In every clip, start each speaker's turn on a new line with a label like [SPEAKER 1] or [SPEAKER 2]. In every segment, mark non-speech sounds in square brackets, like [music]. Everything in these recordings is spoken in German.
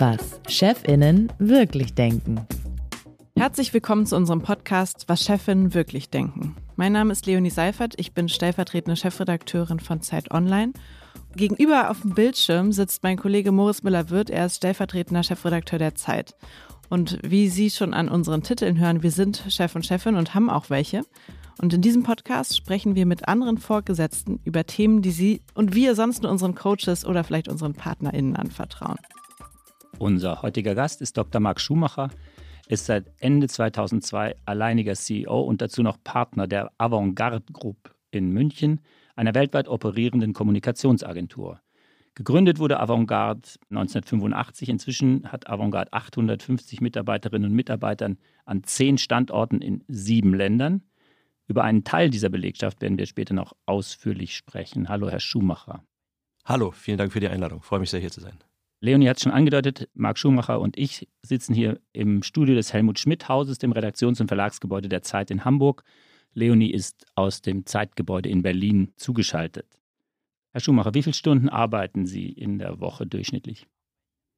[SPEAKER 1] Was Chefinnen wirklich denken.
[SPEAKER 2] Herzlich willkommen zu unserem Podcast Was Chefinnen wirklich denken. Mein Name ist Leonie Seifert, ich bin stellvertretende Chefredakteurin von Zeit Online. Gegenüber auf dem Bildschirm sitzt mein Kollege Moritz Müller-Wirth, er ist stellvertretender Chefredakteur der Zeit. Und wie Sie schon an unseren Titeln hören, wir sind Chef und Chefin und haben auch welche. Und in diesem Podcast sprechen wir mit anderen Vorgesetzten über Themen, die Sie und wir sonst nur unseren Coaches oder vielleicht unseren PartnerInnen anvertrauen.
[SPEAKER 3] Unser heutiger Gast ist Dr. Marc Schumacher, ist seit Ende 2002 alleiniger CEO und dazu noch Partner der Avantgarde Group in München, einer weltweit operierenden Kommunikationsagentur. Gegründet wurde Avantgarde 1985. Inzwischen hat Avantgarde 850 Mitarbeiterinnen und Mitarbeitern an zehn Standorten in sieben Ländern. Über einen Teil dieser Belegschaft werden wir später noch ausführlich sprechen. Hallo, Herr Schumacher.
[SPEAKER 4] Hallo, vielen Dank für die Einladung. Ich freue mich sehr, hier zu sein.
[SPEAKER 3] Leonie hat es schon angedeutet, Marc Schumacher und ich sitzen hier im Studio des Helmut Schmidt Hauses, dem Redaktions- und Verlagsgebäude der Zeit in Hamburg. Leonie ist aus dem Zeitgebäude in Berlin zugeschaltet. Herr Schumacher, wie viele Stunden arbeiten Sie in der Woche durchschnittlich?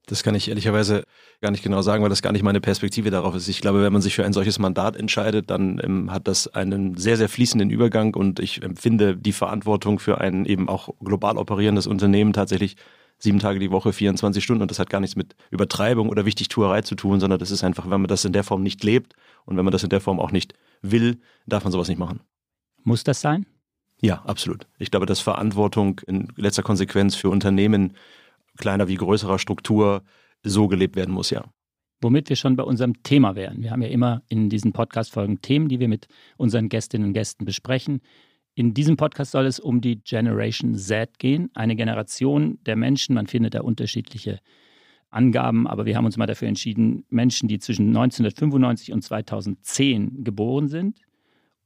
[SPEAKER 4] Das kann ich ehrlicherweise gar nicht genau sagen, weil das gar nicht meine Perspektive darauf ist. Ich glaube, wenn man sich für ein solches Mandat entscheidet, dann ähm, hat das einen sehr, sehr fließenden Übergang und ich empfinde die Verantwortung für ein eben auch global operierendes Unternehmen tatsächlich sieben Tage die Woche, 24 Stunden. Und das hat gar nichts mit Übertreibung oder Wichtigtuerei zu tun, sondern das ist einfach, wenn man das in der Form nicht lebt und wenn man das in der Form auch nicht will, darf man sowas nicht machen.
[SPEAKER 3] Muss das sein?
[SPEAKER 4] Ja, absolut. Ich glaube, dass Verantwortung in letzter Konsequenz für Unternehmen kleiner wie größerer Struktur so gelebt werden muss, ja.
[SPEAKER 3] Womit wir schon bei unserem Thema wären. Wir haben ja immer in diesen Podcast-Folgen Themen, die wir mit unseren Gästinnen und Gästen besprechen. In diesem Podcast soll es um die Generation Z gehen, eine Generation der Menschen. Man findet da unterschiedliche Angaben, aber wir haben uns mal dafür entschieden, Menschen, die zwischen 1995 und 2010 geboren sind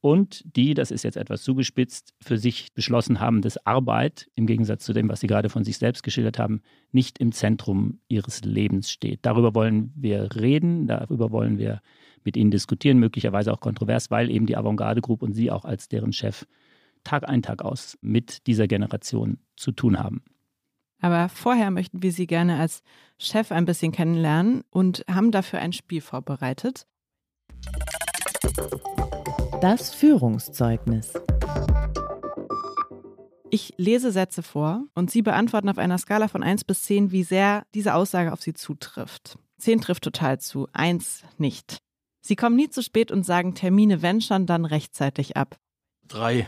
[SPEAKER 3] und die, das ist jetzt etwas zugespitzt, für sich beschlossen haben, dass Arbeit, im Gegensatz zu dem, was Sie gerade von sich selbst geschildert haben, nicht im Zentrum ihres Lebens steht. Darüber wollen wir reden, darüber wollen wir mit Ihnen diskutieren, möglicherweise auch kontrovers, weil eben die Avantgarde Group und Sie auch als deren Chef Tag ein, Tag aus mit dieser Generation zu tun haben.
[SPEAKER 2] Aber vorher möchten wir Sie gerne als Chef ein bisschen kennenlernen und haben dafür ein Spiel vorbereitet.
[SPEAKER 1] Das Führungszeugnis.
[SPEAKER 2] Ich lese Sätze vor und Sie beantworten auf einer Skala von 1 bis 10, wie sehr diese Aussage auf Sie zutrifft. 10 trifft total zu, 1 nicht. Sie kommen nie zu spät und sagen Termine, wenn schon, dann rechtzeitig ab.
[SPEAKER 4] 3.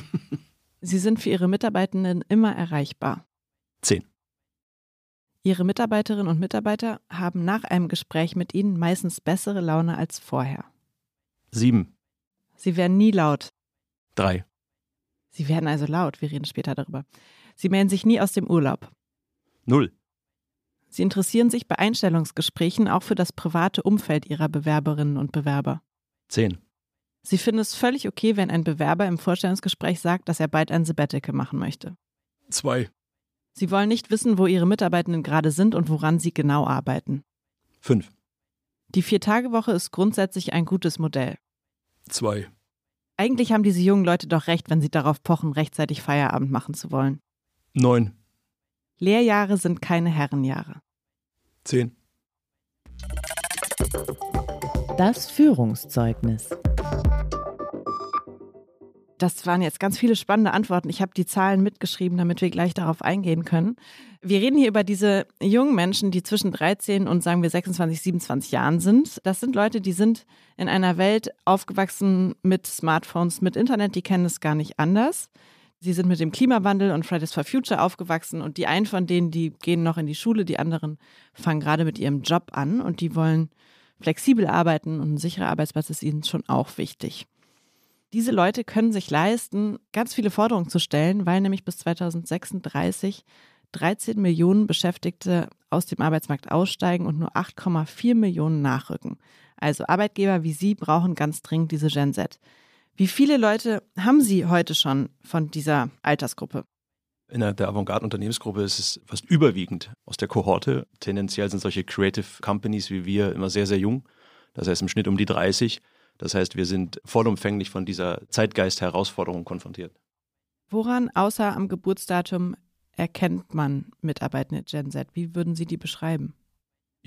[SPEAKER 4] [laughs]
[SPEAKER 2] Sie sind für Ihre Mitarbeitenden immer erreichbar.
[SPEAKER 4] 10.
[SPEAKER 2] Ihre Mitarbeiterinnen und Mitarbeiter haben nach einem Gespräch mit Ihnen meistens bessere Laune als vorher.
[SPEAKER 4] 7.
[SPEAKER 2] Sie werden nie laut.
[SPEAKER 4] 3.
[SPEAKER 2] Sie werden also laut, wir reden später darüber. Sie melden sich nie aus dem Urlaub.
[SPEAKER 4] 0.
[SPEAKER 2] Sie interessieren sich bei Einstellungsgesprächen auch für das private Umfeld Ihrer Bewerberinnen und Bewerber.
[SPEAKER 4] 10.
[SPEAKER 2] Sie finden es völlig okay, wenn ein Bewerber im Vorstellungsgespräch sagt, dass er bald ein Sabbatical machen möchte.
[SPEAKER 4] 2.
[SPEAKER 2] Sie wollen nicht wissen, wo Ihre Mitarbeitenden gerade sind und woran sie genau arbeiten.
[SPEAKER 4] 5.
[SPEAKER 2] Die Vier-Tage-Woche ist grundsätzlich ein gutes Modell.
[SPEAKER 4] 2.
[SPEAKER 2] Eigentlich haben diese jungen Leute doch recht, wenn sie darauf pochen, rechtzeitig Feierabend machen zu wollen.
[SPEAKER 4] 9.
[SPEAKER 2] Lehrjahre sind keine Herrenjahre.
[SPEAKER 4] 10.
[SPEAKER 1] Das Führungszeugnis.
[SPEAKER 2] Das waren jetzt ganz viele spannende Antworten. Ich habe die Zahlen mitgeschrieben, damit wir gleich darauf eingehen können. Wir reden hier über diese jungen Menschen, die zwischen 13 und sagen wir 26, 27 Jahren sind. Das sind Leute, die sind in einer Welt aufgewachsen mit Smartphones, mit Internet, die kennen es gar nicht anders. Sie sind mit dem Klimawandel und Fridays for Future aufgewachsen und die einen von denen, die gehen noch in die Schule, die anderen fangen gerade mit ihrem Job an und die wollen flexibel arbeiten und ein sicherer Arbeitsplatz ist ihnen schon auch wichtig. Diese Leute können sich leisten, ganz viele Forderungen zu stellen, weil nämlich bis 2036 13 Millionen Beschäftigte aus dem Arbeitsmarkt aussteigen und nur 8,4 Millionen nachrücken. Also Arbeitgeber wie Sie brauchen ganz dringend diese Gen Z. Wie viele Leute haben Sie heute schon von dieser Altersgruppe?
[SPEAKER 4] Innerhalb der Avantgarde-Unternehmensgruppe ist es fast überwiegend aus der Kohorte. Tendenziell sind solche Creative Companies wie wir immer sehr, sehr jung. Das heißt im Schnitt um die 30. Das heißt, wir sind vollumfänglich von dieser Zeitgeist-Herausforderung konfrontiert.
[SPEAKER 2] Woran außer am Geburtsdatum erkennt man Mitarbeitende Gen Z? Wie würden Sie die beschreiben?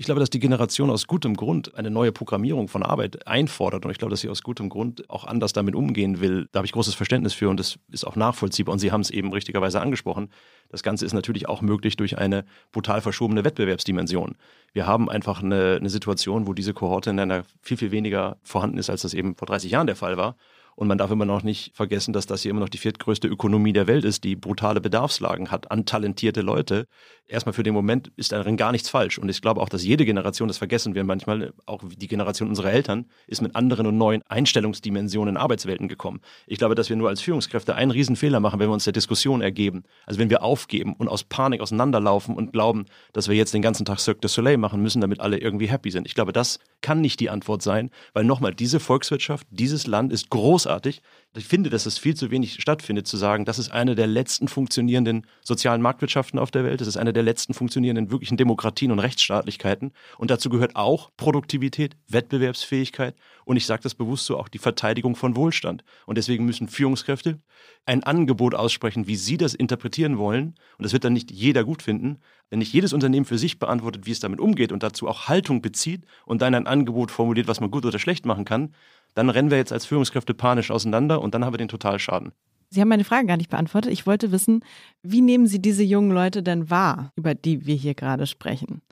[SPEAKER 4] Ich glaube, dass die Generation aus gutem Grund eine neue Programmierung von Arbeit einfordert und ich glaube, dass sie aus gutem Grund auch anders damit umgehen will. Da habe ich großes Verständnis für und das ist auch nachvollziehbar und Sie haben es eben richtigerweise angesprochen. Das Ganze ist natürlich auch möglich durch eine brutal verschobene Wettbewerbsdimension. Wir haben einfach eine, eine Situation, wo diese Kohorte in einer viel, viel weniger vorhanden ist, als das eben vor 30 Jahren der Fall war. Und man darf immer noch nicht vergessen, dass das hier immer noch die viertgrößte Ökonomie der Welt ist, die brutale Bedarfslagen hat an talentierte Leute. Erstmal für den Moment ist darin gar nichts falsch. Und ich glaube auch, dass jede Generation, das vergessen wir manchmal, auch die Generation unserer Eltern, ist mit anderen und neuen Einstellungsdimensionen in Arbeitswelten gekommen. Ich glaube, dass wir nur als Führungskräfte einen Riesenfehler machen, wenn wir uns der Diskussion ergeben. Also wenn wir aufgeben und aus Panik auseinanderlaufen und glauben, dass wir jetzt den ganzen Tag Cirque du Soleil machen müssen, damit alle irgendwie happy sind. Ich glaube, das kann nicht die Antwort sein, weil nochmal, diese Volkswirtschaft, dieses Land ist großartig großartig. Ich finde, dass es viel zu wenig stattfindet, zu sagen, das ist eine der letzten funktionierenden sozialen Marktwirtschaften auf der Welt. Das ist eine der letzten funktionierenden wirklichen Demokratien und Rechtsstaatlichkeiten. Und dazu gehört auch Produktivität, Wettbewerbsfähigkeit und ich sage das bewusst so, auch die Verteidigung von Wohlstand. Und deswegen müssen Führungskräfte ein Angebot aussprechen, wie sie das interpretieren wollen. Und das wird dann nicht jeder gut finden. Wenn nicht jedes Unternehmen für sich beantwortet, wie es damit umgeht und dazu auch Haltung bezieht und dann ein Angebot formuliert, was man gut oder schlecht machen kann, dann rennen wir jetzt als Führungskräfte panisch auseinander und dann haben wir den Totalschaden.
[SPEAKER 2] Sie haben meine Frage gar nicht beantwortet. Ich wollte wissen, wie nehmen Sie diese jungen Leute denn wahr, über die wir hier gerade sprechen?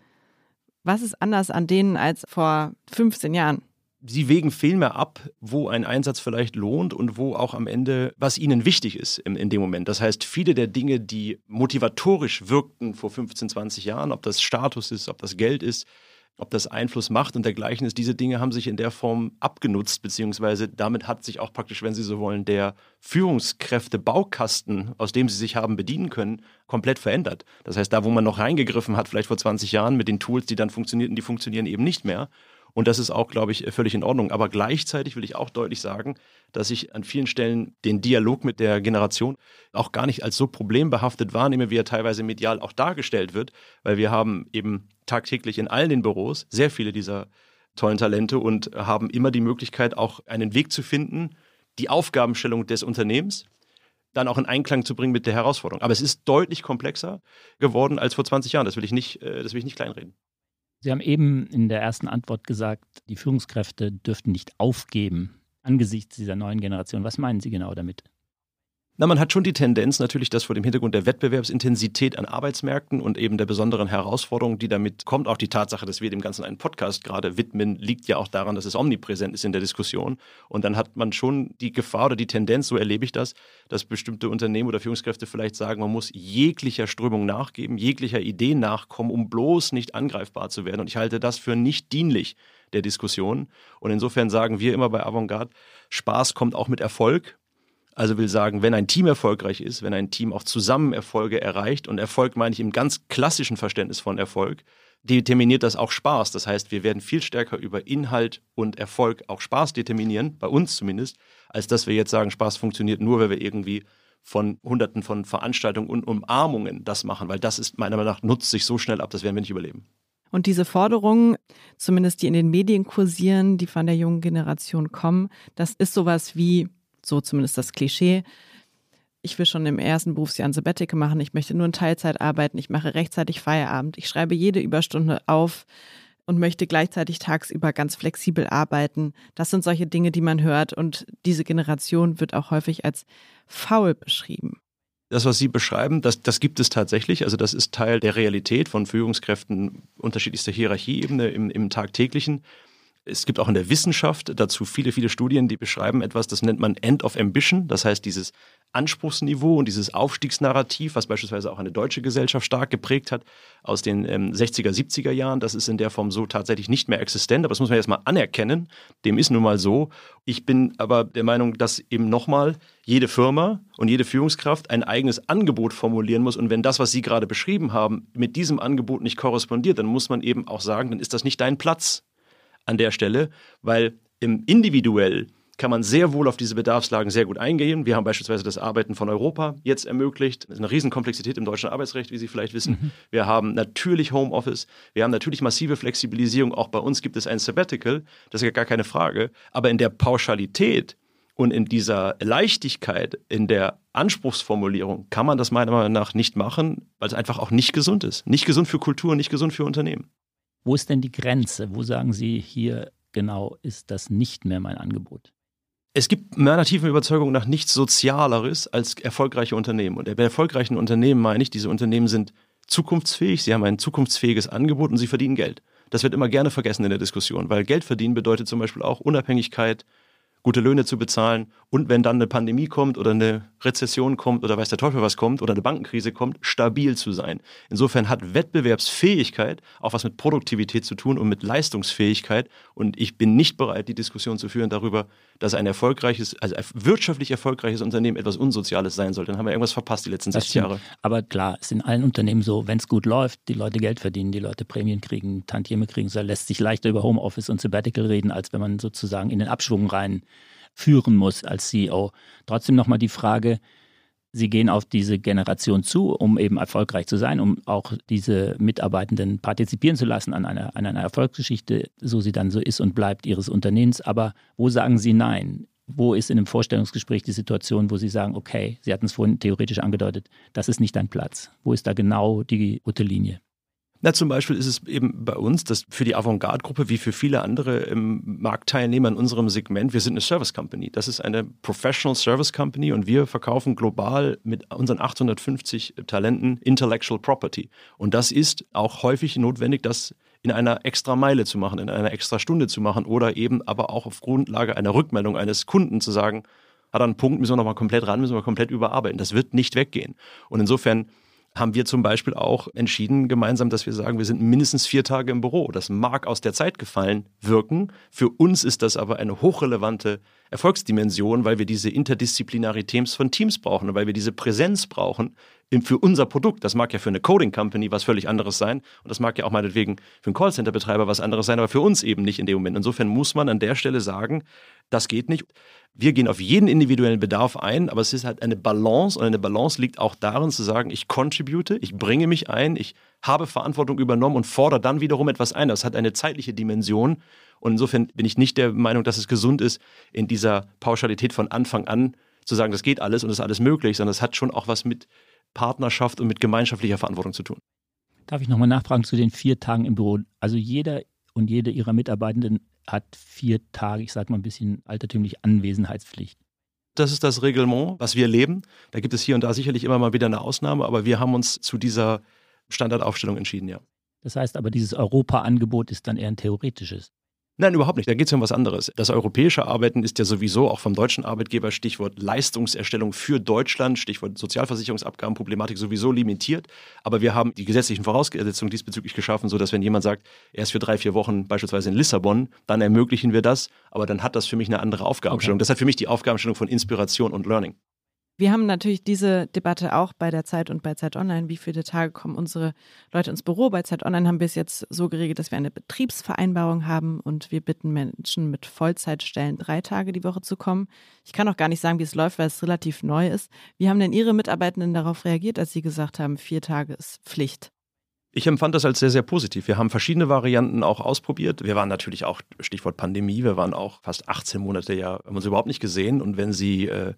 [SPEAKER 2] Was ist anders an denen als vor 15 Jahren?
[SPEAKER 4] Sie wägen vielmehr ab, wo ein Einsatz vielleicht lohnt und wo auch am Ende, was ihnen wichtig ist in, in dem Moment. Das heißt, viele der Dinge, die motivatorisch wirkten vor 15, 20 Jahren, ob das Status ist, ob das Geld ist, ob das Einfluss macht und dergleichen ist. Diese Dinge haben sich in der Form abgenutzt, beziehungsweise damit hat sich auch praktisch, wenn Sie so wollen, der Führungskräfte-Baukasten, aus dem Sie sich haben bedienen können, komplett verändert. Das heißt, da, wo man noch reingegriffen hat, vielleicht vor 20 Jahren mit den Tools, die dann funktionierten, die funktionieren eben nicht mehr. Und das ist auch, glaube ich, völlig in Ordnung. Aber gleichzeitig will ich auch deutlich sagen, dass ich an vielen Stellen den Dialog mit der Generation auch gar nicht als so problembehaftet wahrnehme, wie er teilweise medial auch dargestellt wird, weil wir haben eben tagtäglich in allen den Büros sehr viele dieser tollen Talente und haben immer die Möglichkeit, auch einen Weg zu finden, die Aufgabenstellung des Unternehmens dann auch in Einklang zu bringen mit der Herausforderung. Aber es ist deutlich komplexer geworden als vor 20 Jahren. Das will ich nicht, äh, das will ich nicht kleinreden.
[SPEAKER 3] Sie haben eben in der ersten Antwort gesagt, die Führungskräfte dürften nicht aufgeben angesichts dieser neuen Generation. Was meinen Sie genau damit?
[SPEAKER 4] Na, man hat schon die Tendenz natürlich, dass vor dem Hintergrund der Wettbewerbsintensität an Arbeitsmärkten und eben der besonderen Herausforderung, die damit kommt, auch die Tatsache, dass wir dem Ganzen einen Podcast gerade widmen, liegt ja auch daran, dass es omnipräsent ist in der Diskussion. Und dann hat man schon die Gefahr oder die Tendenz, so erlebe ich das, dass bestimmte Unternehmen oder Führungskräfte vielleicht sagen, man muss jeglicher Strömung nachgeben, jeglicher Idee nachkommen, um bloß nicht angreifbar zu werden. Und ich halte das für nicht dienlich der Diskussion. Und insofern sagen wir immer bei Avantgarde, Spaß kommt auch mit Erfolg. Also will sagen, wenn ein Team erfolgreich ist, wenn ein Team auch zusammen Erfolge erreicht, und Erfolg meine ich im ganz klassischen Verständnis von Erfolg, determiniert das auch Spaß. Das heißt, wir werden viel stärker über Inhalt und Erfolg auch Spaß determinieren, bei uns zumindest, als dass wir jetzt sagen, Spaß funktioniert nur, weil wir irgendwie von Hunderten von Veranstaltungen und Umarmungen das machen, weil das ist meiner Meinung nach nutzt sich so schnell ab, das werden wir nicht überleben.
[SPEAKER 2] Und diese Forderungen, zumindest die in den Medien kursieren, die von der jungen Generation kommen, das ist sowas wie so zumindest das Klischee. Ich will schon im ersten Berufsjahr ein Sabbatical machen, ich möchte nur in Teilzeit arbeiten, ich mache rechtzeitig Feierabend, ich schreibe jede Überstunde auf und möchte gleichzeitig tagsüber ganz flexibel arbeiten. Das sind solche Dinge, die man hört und diese Generation wird auch häufig als faul beschrieben.
[SPEAKER 4] Das, was Sie beschreiben, das, das gibt es tatsächlich. Also das ist Teil der Realität von Führungskräften unterschiedlichster Hierarchieebene im, im tagtäglichen. Es gibt auch in der Wissenschaft dazu viele, viele Studien, die beschreiben etwas, das nennt man End of Ambition. Das heißt, dieses Anspruchsniveau und dieses Aufstiegsnarrativ, was beispielsweise auch eine deutsche Gesellschaft stark geprägt hat aus den ähm, 60er, 70er Jahren, das ist in der Form so tatsächlich nicht mehr existent. Aber das muss man erstmal anerkennen. Dem ist nun mal so. Ich bin aber der Meinung, dass eben nochmal jede Firma und jede Führungskraft ein eigenes Angebot formulieren muss. Und wenn das, was Sie gerade beschrieben haben, mit diesem Angebot nicht korrespondiert, dann muss man eben auch sagen, dann ist das nicht dein Platz an der Stelle, weil im individuell kann man sehr wohl auf diese Bedarfslagen sehr gut eingehen. Wir haben beispielsweise das Arbeiten von Europa jetzt ermöglicht. Das ist eine Riesenkomplexität im deutschen Arbeitsrecht, wie Sie vielleicht wissen. Mhm. Wir haben natürlich Homeoffice, wir haben natürlich massive Flexibilisierung. Auch bei uns gibt es ein Sabbatical, das ist ja gar keine Frage. Aber in der Pauschalität und in dieser Leichtigkeit, in der Anspruchsformulierung kann man das meiner Meinung nach nicht machen, weil es einfach auch nicht gesund ist. Nicht gesund für Kultur, nicht gesund für Unternehmen.
[SPEAKER 3] Wo ist denn die Grenze? Wo sagen Sie, hier genau ist das nicht mehr mein Angebot?
[SPEAKER 4] Es gibt meiner tiefen Überzeugung nach nichts Sozialeres als erfolgreiche Unternehmen. Und bei erfolgreichen Unternehmen meine ich, diese Unternehmen sind zukunftsfähig, sie haben ein zukunftsfähiges Angebot und sie verdienen Geld. Das wird immer gerne vergessen in der Diskussion, weil Geld verdienen bedeutet zum Beispiel auch Unabhängigkeit, gute Löhne zu bezahlen und wenn dann eine Pandemie kommt oder eine Rezession kommt oder weiß der Teufel was kommt oder eine Bankenkrise kommt, stabil zu sein. Insofern hat Wettbewerbsfähigkeit auch was mit Produktivität zu tun und mit Leistungsfähigkeit und ich bin nicht bereit, die Diskussion zu führen darüber, dass ein erfolgreiches, also wirtschaftlich erfolgreiches Unternehmen etwas Unsoziales sein sollte. Dann haben wir irgendwas verpasst die letzten 60 Jahre.
[SPEAKER 3] Aber klar, es ist in allen Unternehmen so, wenn es gut läuft, die Leute Geld verdienen, die Leute Prämien kriegen, Tantieme kriegen, so lässt sich leichter über Homeoffice und Sabbatical reden, als wenn man sozusagen in den Abschwung rein führen muss als CEO. Trotzdem nochmal die Frage, Sie gehen auf diese Generation zu, um eben erfolgreich zu sein, um auch diese Mitarbeitenden partizipieren zu lassen an einer, an einer Erfolgsgeschichte, so sie dann so ist und bleibt Ihres Unternehmens. Aber wo sagen Sie Nein? Wo ist in einem Vorstellungsgespräch die Situation, wo Sie sagen, okay, Sie hatten es vorhin theoretisch angedeutet, das ist nicht dein Platz? Wo ist da genau die rote Linie?
[SPEAKER 4] Na, zum Beispiel ist es eben bei uns, dass für die Avantgarde-Gruppe wie für viele andere ähm, Marktteilnehmer in unserem Segment, wir sind eine Service Company. Das ist eine Professional Service Company und wir verkaufen global mit unseren 850 Talenten Intellectual Property. Und das ist auch häufig notwendig, das in einer extra Meile zu machen, in einer extra Stunde zu machen oder eben aber auch auf Grundlage einer Rückmeldung eines Kunden zu sagen, hat er einen Punkt, müssen wir nochmal komplett ran, müssen wir komplett überarbeiten. Das wird nicht weggehen. Und insofern haben wir zum Beispiel auch entschieden gemeinsam, dass wir sagen, wir sind mindestens vier Tage im Büro. Das mag aus der Zeit gefallen wirken. Für uns ist das aber eine hochrelevante Erfolgsdimension, weil wir diese Interdisziplinarität von Teams brauchen und weil wir diese Präsenz brauchen für unser Produkt. Das mag ja für eine Coding Company was völlig anderes sein und das mag ja auch meinetwegen für einen Callcenter-Betreiber was anderes sein, aber für uns eben nicht in dem Moment. Insofern muss man an der Stelle sagen, das geht nicht. Wir gehen auf jeden individuellen Bedarf ein, aber es ist halt eine Balance und eine Balance liegt auch darin zu sagen, ich contribute, ich bringe mich ein, ich habe Verantwortung übernommen und fordere dann wiederum etwas ein. Das hat eine zeitliche Dimension und insofern bin ich nicht der Meinung, dass es gesund ist, in dieser Pauschalität von Anfang an zu sagen, das geht alles und das ist alles möglich, sondern es hat schon auch was mit Partnerschaft und mit gemeinschaftlicher Verantwortung zu tun.
[SPEAKER 3] Darf ich nochmal nachfragen zu den vier Tagen im Büro? Also jeder und jede Ihrer Mitarbeitenden hat vier Tage, ich sage mal ein bisschen altertümlich, Anwesenheitspflicht.
[SPEAKER 4] Das ist das Reglement, was wir leben. Da gibt es hier und da sicherlich immer mal wieder eine Ausnahme, aber wir haben uns zu dieser Standardaufstellung entschieden, ja.
[SPEAKER 3] Das heißt aber, dieses Europa-Angebot ist dann eher ein theoretisches.
[SPEAKER 4] Nein, überhaupt nicht. Da geht es um was anderes. Das europäische Arbeiten ist ja sowieso auch vom deutschen Arbeitgeber Stichwort Leistungserstellung für Deutschland, Stichwort Sozialversicherungsabgabenproblematik sowieso limitiert. Aber wir haben die gesetzlichen Voraussetzungen diesbezüglich geschaffen, sodass wenn jemand sagt, er ist für drei, vier Wochen beispielsweise in Lissabon, dann ermöglichen wir das. Aber dann hat das für mich eine andere Aufgabenstellung. Okay. Das hat für mich die Aufgabenstellung von Inspiration und Learning.
[SPEAKER 2] Wir haben natürlich diese Debatte auch bei der Zeit und bei Zeit Online. Wie viele Tage kommen unsere Leute ins Büro? Bei Zeit Online haben wir es jetzt so geregelt, dass wir eine Betriebsvereinbarung haben und wir bitten Menschen mit Vollzeitstellen drei Tage die Woche zu kommen. Ich kann auch gar nicht sagen, wie es läuft, weil es relativ neu ist. Wie haben denn Ihre Mitarbeitenden darauf reagiert, als Sie gesagt haben, vier Tage ist Pflicht?
[SPEAKER 4] Ich empfand das als sehr, sehr positiv. Wir haben verschiedene Varianten auch ausprobiert. Wir waren natürlich auch, Stichwort Pandemie, wir waren auch fast 18 Monate ja, haben uns überhaupt nicht gesehen. Und wenn Sie äh,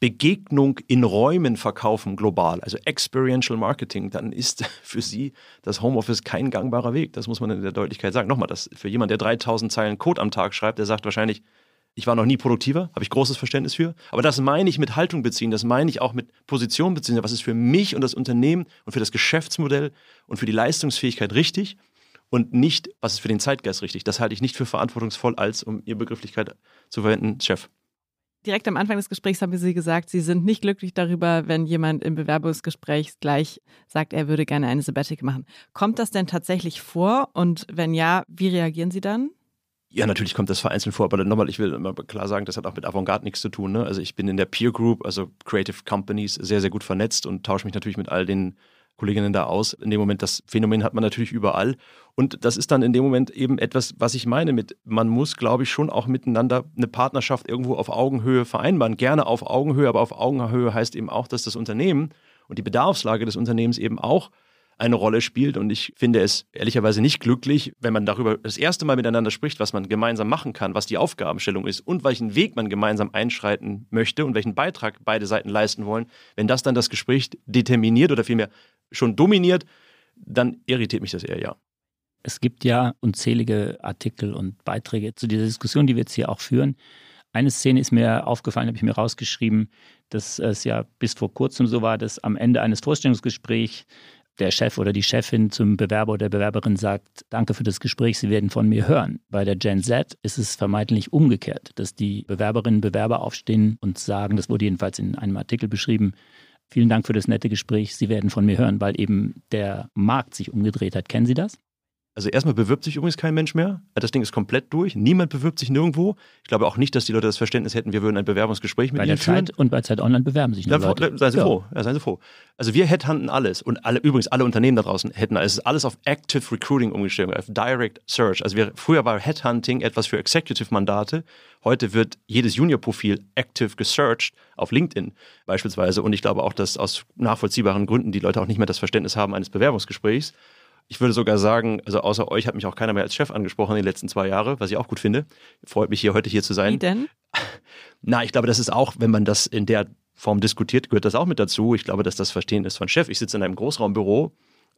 [SPEAKER 4] Begegnung in Räumen verkaufen global, also Experiential Marketing, dann ist [laughs] für Sie das Homeoffice kein gangbarer Weg. Das muss man in der Deutlichkeit sagen. Nochmal, das für jemand, der 3000 Zeilen Code am Tag schreibt, der sagt wahrscheinlich, ich war noch nie produktiver, habe ich großes Verständnis für. Aber das meine ich mit Haltung beziehen, das meine ich auch mit Position beziehen. Was ist für mich und das Unternehmen und für das Geschäftsmodell und für die Leistungsfähigkeit richtig und nicht, was ist für den Zeitgeist richtig. Das halte ich nicht für verantwortungsvoll, als, um Ihre Begrifflichkeit zu verwenden, Chef
[SPEAKER 2] direkt am Anfang des Gesprächs haben Sie gesagt, Sie sind nicht glücklich darüber, wenn jemand im Bewerbungsgespräch gleich sagt, er würde gerne eine Sabbatical machen. Kommt das denn tatsächlich vor? Und wenn ja, wie reagieren Sie dann?
[SPEAKER 4] Ja, natürlich kommt das vereinzelt vor, aber nochmal, ich will immer klar sagen, das hat auch mit Avantgarde nichts zu tun. Ne? Also ich bin in der Peer Group, also Creative Companies, sehr, sehr gut vernetzt und tausche mich natürlich mit all den Kolleginnen da aus. In dem Moment, das Phänomen hat man natürlich überall. Und das ist dann in dem Moment eben etwas, was ich meine mit, man muss, glaube ich, schon auch miteinander eine Partnerschaft irgendwo auf Augenhöhe vereinbaren. Gerne auf Augenhöhe, aber auf Augenhöhe heißt eben auch, dass das Unternehmen und die Bedarfslage des Unternehmens eben auch eine Rolle spielt. Und ich finde es ehrlicherweise nicht glücklich, wenn man darüber das erste Mal miteinander spricht, was man gemeinsam machen kann, was die Aufgabenstellung ist und welchen Weg man gemeinsam einschreiten möchte und welchen Beitrag beide Seiten leisten wollen. Wenn das dann das Gespräch determiniert oder vielmehr schon dominiert, dann irritiert mich das eher, ja.
[SPEAKER 3] Es gibt ja unzählige Artikel und Beiträge zu dieser Diskussion, die wir jetzt hier auch führen. Eine Szene ist mir aufgefallen, habe ich mir rausgeschrieben, dass es ja bis vor kurzem so war, dass am Ende eines Vorstellungsgesprächs der Chef oder die Chefin zum Bewerber oder der Bewerberin sagt, danke für das Gespräch, Sie werden von mir hören. Bei der Gen Z ist es vermeintlich umgekehrt, dass die Bewerberinnen und Bewerber aufstehen und sagen, das wurde jedenfalls in einem Artikel beschrieben, vielen Dank für das nette Gespräch, Sie werden von mir hören, weil eben der Markt sich umgedreht hat. Kennen Sie das?
[SPEAKER 4] Also erstmal bewirbt sich übrigens kein Mensch mehr. Das Ding ist komplett durch. Niemand bewirbt sich nirgendwo. Ich glaube auch nicht, dass die Leute das Verständnis hätten, wir würden ein Bewerbungsgespräch mit
[SPEAKER 3] bei
[SPEAKER 4] ihnen
[SPEAKER 3] der Zeit
[SPEAKER 4] führen.
[SPEAKER 3] und bei Zeit Online bewerben sich nur
[SPEAKER 4] Ja,
[SPEAKER 3] Leute.
[SPEAKER 4] seien Sie
[SPEAKER 3] Ja.
[SPEAKER 4] froh. Ja, seien Sie froh. Also wir headhunten alles und alle, übrigens alle Unternehmen da draußen hätten alles. Es ist alles auf Active Recruiting umgestellt, auf Direct Search. Also wir, früher war Headhunting etwas für Executive-Mandate. Heute wird jedes Junior-Profil active gesearched auf LinkedIn beispielsweise. Und ich glaube auch, dass aus nachvollziehbaren Gründen die Leute auch nicht mehr das Verständnis haben eines Bewerbungsgesprächs. Ich würde sogar sagen, also außer euch hat mich auch keiner mehr als Chef angesprochen in den letzten zwei Jahren, was ich auch gut finde. Freut mich hier heute hier zu sein.
[SPEAKER 2] Wie denn? [laughs]
[SPEAKER 4] Na, ich glaube, das ist auch, wenn man das in der Form diskutiert, gehört das auch mit dazu. Ich glaube, dass das Verstehen ist von Chef. Ich sitze in einem Großraumbüro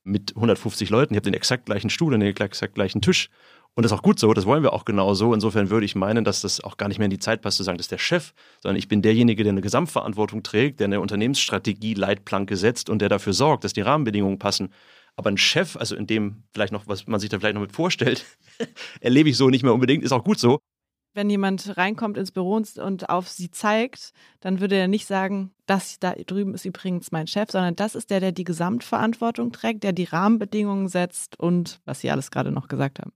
[SPEAKER 4] mit 150 Leuten, ich habe den exakt gleichen Stuhl und den exakt gleichen Tisch. Und das ist auch gut so, das wollen wir auch genauso. Insofern würde ich meinen, dass das auch gar nicht mehr in die Zeit passt, zu sagen, das ist der Chef, sondern ich bin derjenige, der eine Gesamtverantwortung trägt, der eine Unternehmensstrategie, Leitplanke setzt und der dafür sorgt, dass die Rahmenbedingungen passen. Aber ein Chef, also in dem vielleicht noch, was man sich da vielleicht noch mit vorstellt, [laughs] erlebe ich so nicht mehr unbedingt, ist auch gut so.
[SPEAKER 2] Wenn jemand reinkommt ins Büro und- auf sie zeigt, dann würde er nicht sagen, das da drüben ist übrigens mein Chef, sondern das ist der, der die Gesamtverantwortung trägt, der die Rahmenbedingungen setzt und was Sie alles gerade noch gesagt haben.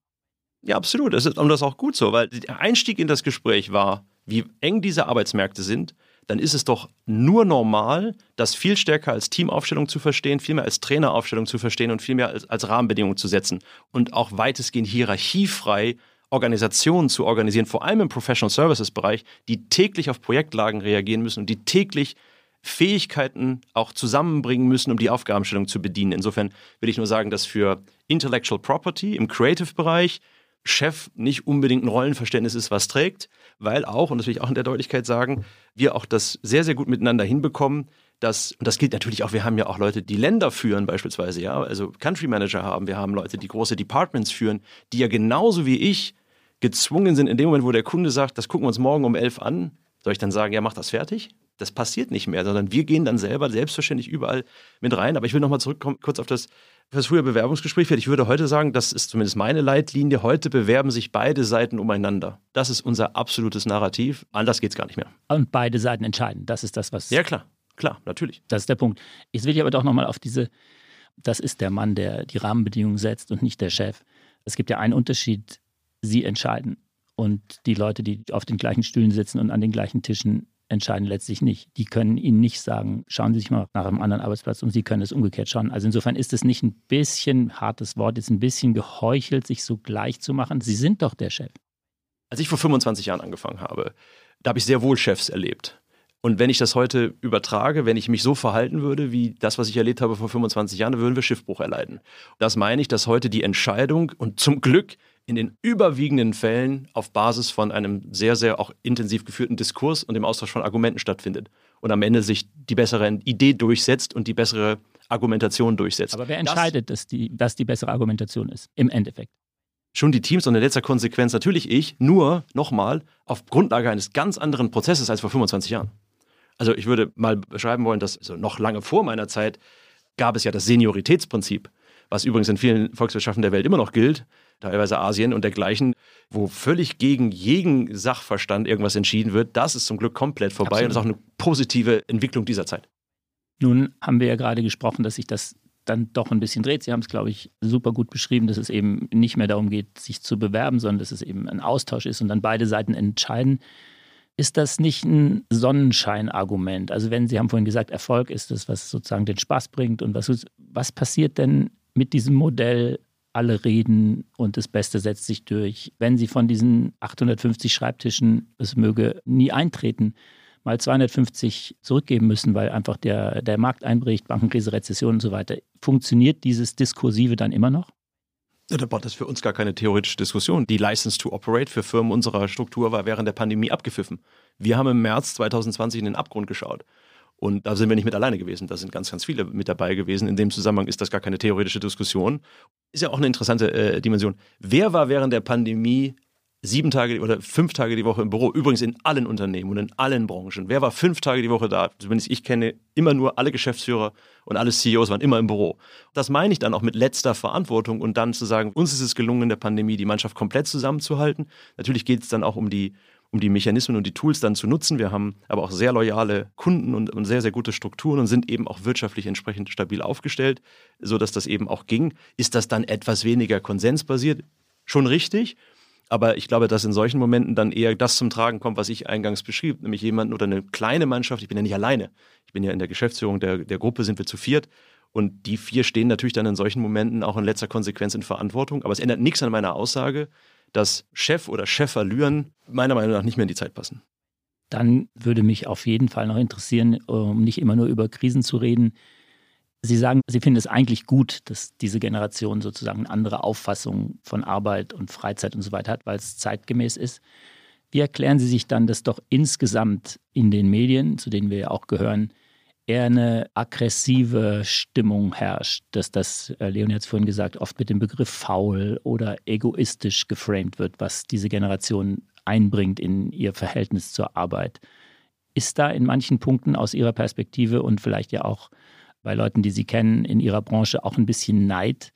[SPEAKER 4] Ja, absolut. Das ist, und das ist auch gut so, weil der Einstieg in das Gespräch war, wie eng diese Arbeitsmärkte sind. Dann ist es doch nur normal, das viel stärker als Teamaufstellung zu verstehen, viel mehr als Traineraufstellung zu verstehen und viel mehr als, als Rahmenbedingungen zu setzen. Und auch weitestgehend hierarchiefrei Organisationen zu organisieren, vor allem im Professional Services Bereich, die täglich auf Projektlagen reagieren müssen und die täglich Fähigkeiten auch zusammenbringen müssen, um die Aufgabenstellung zu bedienen. Insofern will ich nur sagen, dass für Intellectual Property im Creative-Bereich Chef nicht unbedingt ein Rollenverständnis ist, was trägt, weil auch, und das will ich auch in der Deutlichkeit sagen, wir auch das sehr, sehr gut miteinander hinbekommen, dass, und das gilt natürlich auch, wir haben ja auch Leute, die Länder führen beispielsweise, ja, also Country Manager haben, wir haben Leute, die große Departments führen, die ja genauso wie ich gezwungen sind, in dem Moment, wo der Kunde sagt, das gucken wir uns morgen um elf an, soll ich dann sagen, ja, mach das fertig? Das passiert nicht mehr, sondern wir gehen dann selber selbstverständlich überall mit rein. Aber ich will nochmal zurückkommen, kurz auf das, das frühe Bewerbungsgespräch. Ich würde heute sagen, das ist zumindest meine Leitlinie. Heute bewerben sich beide Seiten umeinander. Das ist unser absolutes Narrativ. Anders geht es gar nicht mehr.
[SPEAKER 3] Und beide Seiten entscheiden. Das ist das, was.
[SPEAKER 4] Ja, klar. Klar, natürlich.
[SPEAKER 3] Das ist der Punkt. Jetzt will ich aber doch nochmal auf diese, das ist der Mann, der die Rahmenbedingungen setzt und nicht der Chef. Es gibt ja einen Unterschied, Sie entscheiden. Und die Leute, die auf den gleichen Stühlen sitzen und an den gleichen Tischen entscheiden letztlich nicht. Die können Ihnen nicht sagen, schauen Sie sich mal nach einem anderen Arbeitsplatz und Sie können es umgekehrt schauen. Also insofern ist es nicht ein bisschen, hartes Wort, jetzt ein bisschen geheuchelt, sich so gleich zu machen. Sie sind doch der Chef.
[SPEAKER 4] Als ich vor 25 Jahren angefangen habe, da habe ich sehr wohl Chefs erlebt. Und wenn ich das heute übertrage, wenn ich mich so verhalten würde, wie das, was ich erlebt habe vor 25 Jahren, dann würden wir Schiffbruch erleiden. Das meine ich, dass heute die Entscheidung und zum Glück in den überwiegenden Fällen auf Basis von einem sehr, sehr auch intensiv geführten Diskurs und dem Austausch von Argumenten stattfindet. Und am Ende sich die bessere Idee durchsetzt und die bessere Argumentation durchsetzt.
[SPEAKER 3] Aber wer entscheidet, dass die, dass die bessere Argumentation ist? Im Endeffekt.
[SPEAKER 4] schon die Teams und in letzter Konsequenz natürlich ich, nur nochmal auf Grundlage eines ganz anderen Prozesses als vor 25 Jahren. Also ich würde mal beschreiben wollen, dass also noch lange vor meiner Zeit gab es ja das Senioritätsprinzip, was übrigens in vielen Volkswirtschaften der Welt immer noch gilt, teilweise Asien und dergleichen, wo völlig gegen jeden Sachverstand irgendwas entschieden wird. Das ist zum Glück komplett vorbei
[SPEAKER 3] Absolut.
[SPEAKER 4] und ist auch eine positive Entwicklung dieser Zeit.
[SPEAKER 3] Nun haben wir ja gerade gesprochen, dass sich das dann doch ein bisschen dreht. Sie haben es, glaube ich, super gut beschrieben, dass es eben nicht mehr darum geht, sich zu bewerben, sondern dass es eben ein Austausch ist und dann beide Seiten entscheiden. ist das nicht ein Sonnenscheinargument? Also wenn Sie haben vorhin gesagt, Erfolg ist das, was sozusagen den Spaß bringt und was, was passiert denn mit diesem Modell, alle reden und das Beste setzt sich durch, wenn Sie von diesen 850 Schreibtischen, es möge nie eintreten, mal 250 zurückgeben müssen, weil einfach der, der Markt einbricht, Bankenkrise, Rezession und so weiter. Funktioniert dieses Diskursive dann immer noch?
[SPEAKER 4] Da war das für uns gar keine theoretische Diskussion. Die License to Operate für Firmen unserer Struktur war während der Pandemie abgepfiffen. Wir haben im März 2020 in den Abgrund geschaut. Und da sind wir nicht mit alleine gewesen. Da sind ganz, ganz viele mit dabei gewesen. In dem Zusammenhang ist das gar keine theoretische Diskussion. Ist ja auch eine interessante äh, Dimension. Wer war während der Pandemie sieben Tage oder fünf Tage die Woche im Büro. Übrigens in allen Unternehmen und in allen Branchen. Wer war fünf Tage die Woche da? Zumindest ich kenne immer nur alle Geschäftsführer und alle CEOs waren immer im Büro. Das meine ich dann auch mit letzter Verantwortung und dann zu sagen, uns ist es gelungen in der Pandemie, die Mannschaft komplett zusammenzuhalten. Natürlich geht es dann auch um die um die Mechanismen und die Tools dann zu nutzen. Wir haben aber auch sehr loyale Kunden und, und sehr, sehr gute Strukturen und sind eben auch wirtschaftlich entsprechend stabil aufgestellt, sodass das eben auch ging. Ist das dann etwas weniger konsensbasiert? Schon richtig. Aber ich glaube, dass in solchen Momenten dann eher das zum Tragen kommt, was ich eingangs beschrieb, nämlich jemanden oder eine kleine Mannschaft. Ich bin ja nicht alleine. Ich bin ja in der Geschäftsführung der, der Gruppe, sind wir zu viert. Und die vier stehen natürlich dann in solchen Momenten auch in letzter Konsequenz in Verantwortung. Aber es ändert nichts an meiner Aussage, dass Chef oder Chefverlüren meiner Meinung nach nicht mehr in die Zeit passen.
[SPEAKER 3] Dann würde mich auf jeden Fall noch interessieren, um nicht immer nur über Krisen zu reden, Sie sagen, Sie finden es eigentlich gut, dass diese Generation sozusagen eine andere Auffassung von Arbeit und Freizeit und so weiter hat, weil es zeitgemäß ist. Wie erklären Sie sich dann, dass doch insgesamt in den Medien, zu denen wir ja auch gehören, eher eine aggressive Stimmung herrscht, dass das, äh, Leon hat es vorhin gesagt, oft mit dem Begriff faul oder egoistisch geframed wird, was diese Generation einbringt in ihr Verhältnis zur Arbeit. Ist da in manchen Punkten aus Ihrer Perspektive und vielleicht ja auch bei Leuten, die Sie kennen in Ihrer Branche, auch ein bisschen Neid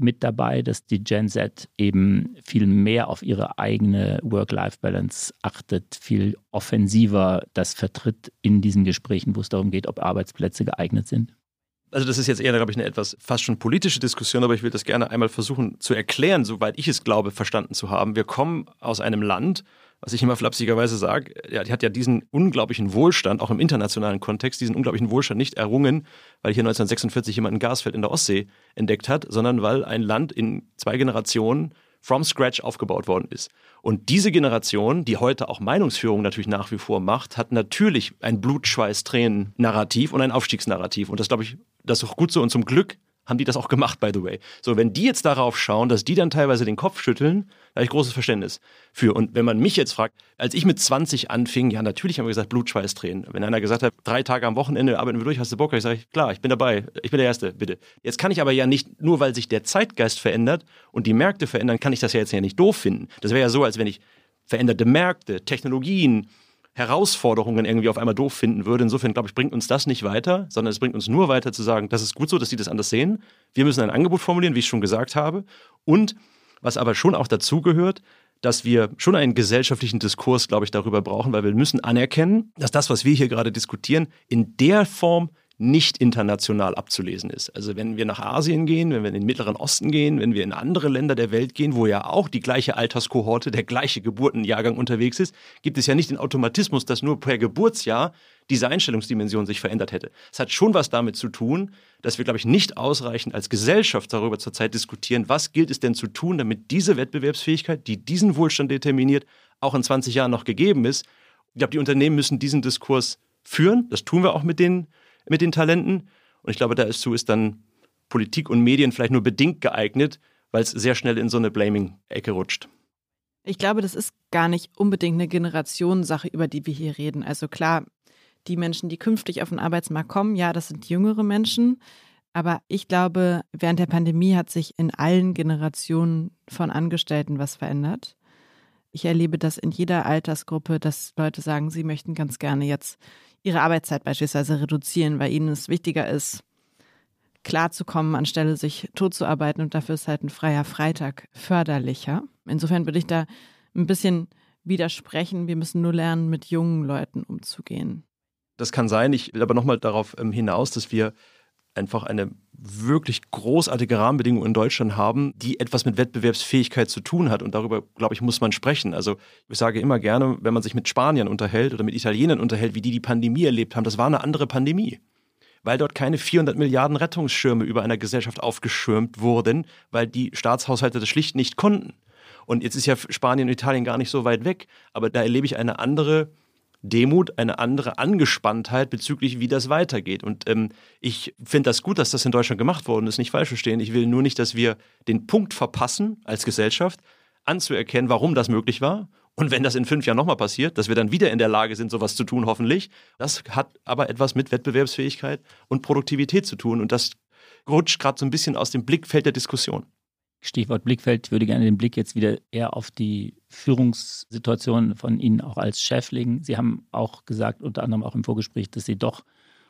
[SPEAKER 3] mit dabei, dass die Gen Z eben viel mehr auf ihre eigene Work-Life-Balance achtet, viel offensiver das vertritt in diesen Gesprächen, wo es darum geht, ob Arbeitsplätze geeignet sind?
[SPEAKER 4] Also das ist jetzt eher, glaube ich, eine etwas fast schon politische Diskussion, aber ich will das gerne einmal versuchen zu erklären, soweit ich es glaube, verstanden zu haben. Wir kommen aus einem Land, was ich immer flapsigerweise sage, ja, die hat ja diesen unglaublichen Wohlstand, auch im internationalen Kontext, diesen unglaublichen Wohlstand nicht errungen, weil hier 1946 jemand ein Gasfeld in der Ostsee entdeckt hat, sondern weil ein Land in zwei Generationen from scratch aufgebaut worden ist. Und diese Generation, die heute auch Meinungsführung natürlich nach wie vor macht, hat natürlich ein Blutschweiß-Tränen-Narrativ und ein Aufstiegsnarrativ. Und das glaube ich, das ist auch gut so. Und zum Glück haben die das auch gemacht, by the way. So, wenn die jetzt darauf schauen, dass die dann teilweise den Kopf schütteln, da habe ich großes Verständnis für. Und wenn man mich jetzt fragt, als ich mit 20 anfing, ja, natürlich haben wir gesagt, Blutschweiß drehen. Wenn einer gesagt hat, drei Tage am Wochenende arbeiten wir durch, hast du Bock? Ich sage, klar, ich bin dabei, ich bin der Erste, bitte. Jetzt kann ich aber ja nicht, nur weil sich der Zeitgeist verändert und die Märkte verändern, kann ich das ja jetzt ja nicht doof finden. Das wäre ja so, als wenn ich veränderte Märkte, Technologien, Herausforderungen irgendwie auf einmal doof finden würde. Insofern, glaube ich, bringt uns das nicht weiter, sondern es bringt uns nur weiter zu sagen, das ist gut so, dass die das anders sehen. Wir müssen ein Angebot formulieren, wie ich schon gesagt habe. Und was aber schon auch dazugehört, dass wir schon einen gesellschaftlichen Diskurs, glaube ich, darüber brauchen, weil wir müssen anerkennen, dass das, was wir hier gerade diskutieren, in der Form nicht international abzulesen ist. Also wenn wir nach Asien gehen, wenn wir in den Mittleren Osten gehen, wenn wir in andere Länder der Welt gehen, wo ja auch die gleiche Alterskohorte, der gleiche Geburtenjahrgang unterwegs ist, gibt es ja nicht den Automatismus, dass nur per Geburtsjahr diese Einstellungsdimension sich verändert hätte. Es hat schon was damit zu tun, dass wir, glaube ich, nicht ausreichend als Gesellschaft darüber zurzeit diskutieren, was gilt es denn zu tun, damit diese Wettbewerbsfähigkeit, die diesen Wohlstand determiniert, auch in 20 Jahren noch gegeben ist. Ich glaube, die Unternehmen müssen diesen Diskurs führen. Das tun wir auch mit den mit den Talenten. Und ich glaube, dazu ist dann Politik und Medien vielleicht nur bedingt geeignet, weil es sehr schnell in so eine Blaming-Ecke rutscht.
[SPEAKER 2] Ich glaube, das ist gar nicht unbedingt eine Generationensache, über die wir hier reden. Also klar, die Menschen, die künftig auf den Arbeitsmarkt kommen, ja, das sind jüngere Menschen. Aber ich glaube, während der Pandemie hat sich in allen Generationen von Angestellten was verändert. Ich erlebe das in jeder Altersgruppe, dass Leute sagen, sie möchten ganz gerne jetzt ihre Arbeitszeit beispielsweise reduzieren, weil ihnen es wichtiger ist, klarzukommen, anstelle sich totzuarbeiten und dafür ist halt ein freier Freitag förderlicher. Insofern würde ich da ein bisschen widersprechen. Wir müssen nur lernen, mit jungen Leuten umzugehen.
[SPEAKER 4] Das kann sein. Ich will aber nochmal darauf ähm, hinaus, dass wir einfach eine wirklich großartige Rahmenbedingung in Deutschland haben, die etwas mit Wettbewerbsfähigkeit zu tun hat. Und darüber, glaube ich, muss man sprechen. Also ich sage immer gerne, wenn man sich mit Spaniern unterhält oder mit Italienern unterhält, wie die die Pandemie erlebt haben, das war eine andere Pandemie. Weil dort keine 400 Milliarden Rettungsschirme über einer Gesellschaft aufgeschirmt wurden, weil die Staatshaushalte das schlicht nicht konnten. Und jetzt ist ja Spanien und Italien gar nicht so weit weg, aber da erlebe ich eine andere Demut, eine andere Angespanntheit bezüglich, wie das weitergeht. Und ähm, ich finde das gut, dass das in Deutschland gemacht worden ist, nicht falsch verstehen. Ich will nur nicht, dass wir den Punkt verpassen, als Gesellschaft anzuerkennen, warum das möglich war. Und wenn das in fünf Jahren nochmal passiert, dass wir dann wieder in der Lage sind, sowas zu tun, hoffentlich. Das hat aber etwas mit Wettbewerbsfähigkeit und Produktivität zu tun. Und das rutscht gerade so ein bisschen aus dem Blickfeld der Diskussion.
[SPEAKER 3] Stichwort Blickfeld, ich würde gerne den Blick jetzt wieder eher auf die Führungssituation von Ihnen auch als Chef legen. Sie haben auch gesagt, unter anderem auch im Vorgespräch, dass Sie doch,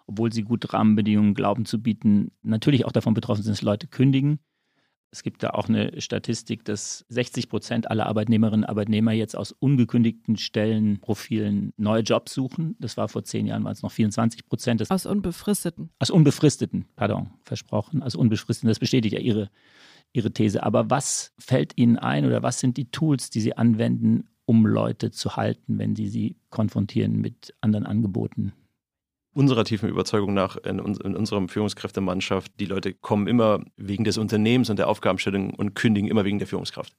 [SPEAKER 3] obwohl Sie gute Rahmenbedingungen glauben zu bieten, natürlich auch davon betroffen sind, dass Leute kündigen. Es gibt da auch eine Statistik, dass 60 Prozent aller Arbeitnehmerinnen und Arbeitnehmer jetzt aus ungekündigten Stellenprofilen neue Jobs suchen. Das war vor zehn Jahren, waren es noch 24 Prozent.
[SPEAKER 2] Aus unbefristeten.
[SPEAKER 3] Aus unbefristeten, pardon, versprochen. Aus unbefristeten, das bestätigt ja Ihre Ihre These. Aber was fällt Ihnen ein oder was sind die Tools, die Sie anwenden, um Leute zu halten, wenn Sie sie konfrontieren mit anderen Angeboten?
[SPEAKER 4] Unserer tiefen Überzeugung nach in, in unserer Führungskräftemannschaft, die Leute kommen immer wegen des Unternehmens und der Aufgabenstellung und kündigen immer wegen der Führungskraft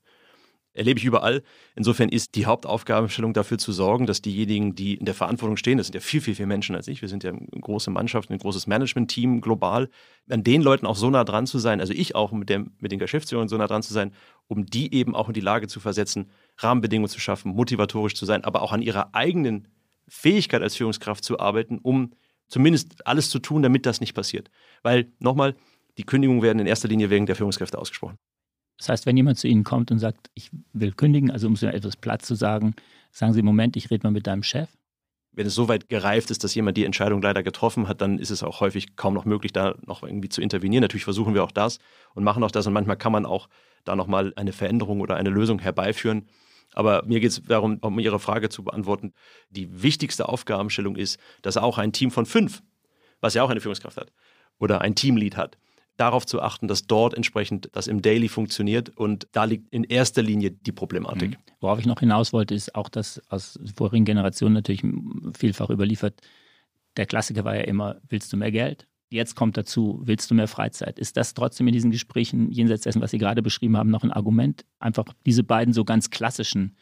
[SPEAKER 4] erlebe ich überall. Insofern ist die Hauptaufgabenstellung dafür zu sorgen, dass diejenigen, die in der Verantwortung stehen, das sind ja viel, viel, viel Menschen als ich, wir sind ja eine große Mannschaft, ein großes Management-Team global, an den Leuten auch so nah dran zu sein, also ich auch mit, dem, mit den Geschäftsführern so nah dran zu sein, um die eben auch in die Lage zu versetzen, Rahmenbedingungen zu schaffen, motivatorisch zu sein, aber auch an ihrer eigenen Fähigkeit als Führungskraft zu arbeiten, um zumindest alles zu tun, damit das nicht passiert. Weil, nochmal, die Kündigungen werden in erster Linie wegen der Führungskräfte ausgesprochen.
[SPEAKER 3] Das heißt, wenn jemand zu Ihnen kommt und sagt, ich will kündigen, also um so etwas Platz zu sagen, sagen Sie, Moment, ich rede mal mit deinem Chef.
[SPEAKER 4] Wenn es so weit gereift ist, dass jemand die Entscheidung leider getroffen hat, dann ist es auch häufig kaum noch möglich, da noch irgendwie zu intervenieren. Natürlich versuchen wir auch das und machen auch das und manchmal kann man auch da nochmal eine Veränderung oder eine Lösung herbeiführen. Aber mir geht es darum, um Ihre Frage zu beantworten. Die wichtigste Aufgabenstellung ist, dass auch ein Team von fünf, was ja auch eine Führungskraft hat, oder ein Teamlead hat, darauf zu achten, dass dort entsprechend das im Daily funktioniert. Und da liegt in erster Linie die Problematik. Mhm.
[SPEAKER 3] Worauf ich noch hinaus wollte, ist auch, dass aus vorigen Generationen natürlich vielfach überliefert, der Klassiker war ja immer, willst du mehr Geld? Jetzt kommt dazu, willst du mehr Freizeit? Ist das trotzdem in diesen Gesprächen, jenseits dessen, was Sie gerade beschrieben haben, noch ein Argument? Einfach diese beiden so ganz klassischen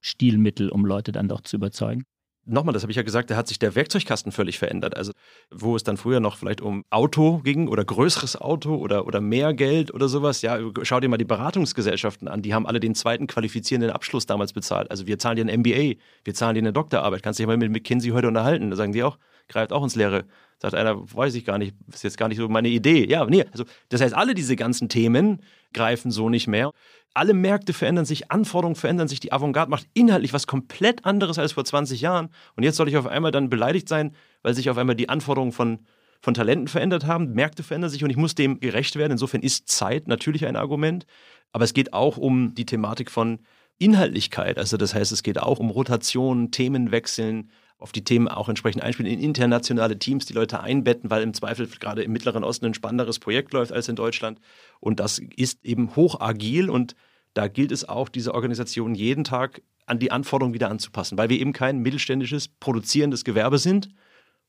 [SPEAKER 3] Stilmittel, um Leute dann doch zu überzeugen?
[SPEAKER 4] Nochmal, das habe ich ja gesagt, da hat sich der Werkzeugkasten völlig verändert. Also, wo es dann früher noch vielleicht um Auto ging oder größeres Auto oder, oder mehr Geld oder sowas, ja, schau dir mal die Beratungsgesellschaften an. Die haben alle den zweiten qualifizierenden Abschluss damals bezahlt. Also, wir zahlen dir ein MBA, wir zahlen dir eine Doktorarbeit. Kannst dich mal mit McKinsey heute unterhalten. Da sagen die auch, greift auch ins Leere. Sagt einer, weiß ich gar nicht, ist jetzt gar nicht so meine Idee. Ja, nee, also, das heißt, alle diese ganzen Themen greifen so nicht mehr alle Märkte verändern sich, Anforderungen verändern sich, die Avantgarde macht inhaltlich was komplett anderes als vor 20 Jahren. Und jetzt soll ich auf einmal dann beleidigt sein, weil sich auf einmal die Anforderungen von, von Talenten verändert haben, Märkte verändern sich und ich muss dem gerecht werden. Insofern ist Zeit natürlich ein Argument. Aber es geht auch um die Thematik von Inhaltlichkeit. Also das heißt, es geht auch um Rotation, Themenwechseln, auf die Themen auch entsprechend einspielen, in internationale Teams die Leute einbetten, weil im Zweifel gerade im Mittleren Osten ein spannenderes Projekt läuft als in Deutschland. Und das ist eben hoch agil und da gilt es auch, diese Organisation jeden Tag an die Anforderungen wieder anzupassen, weil wir eben kein mittelständisches, produzierendes Gewerbe sind,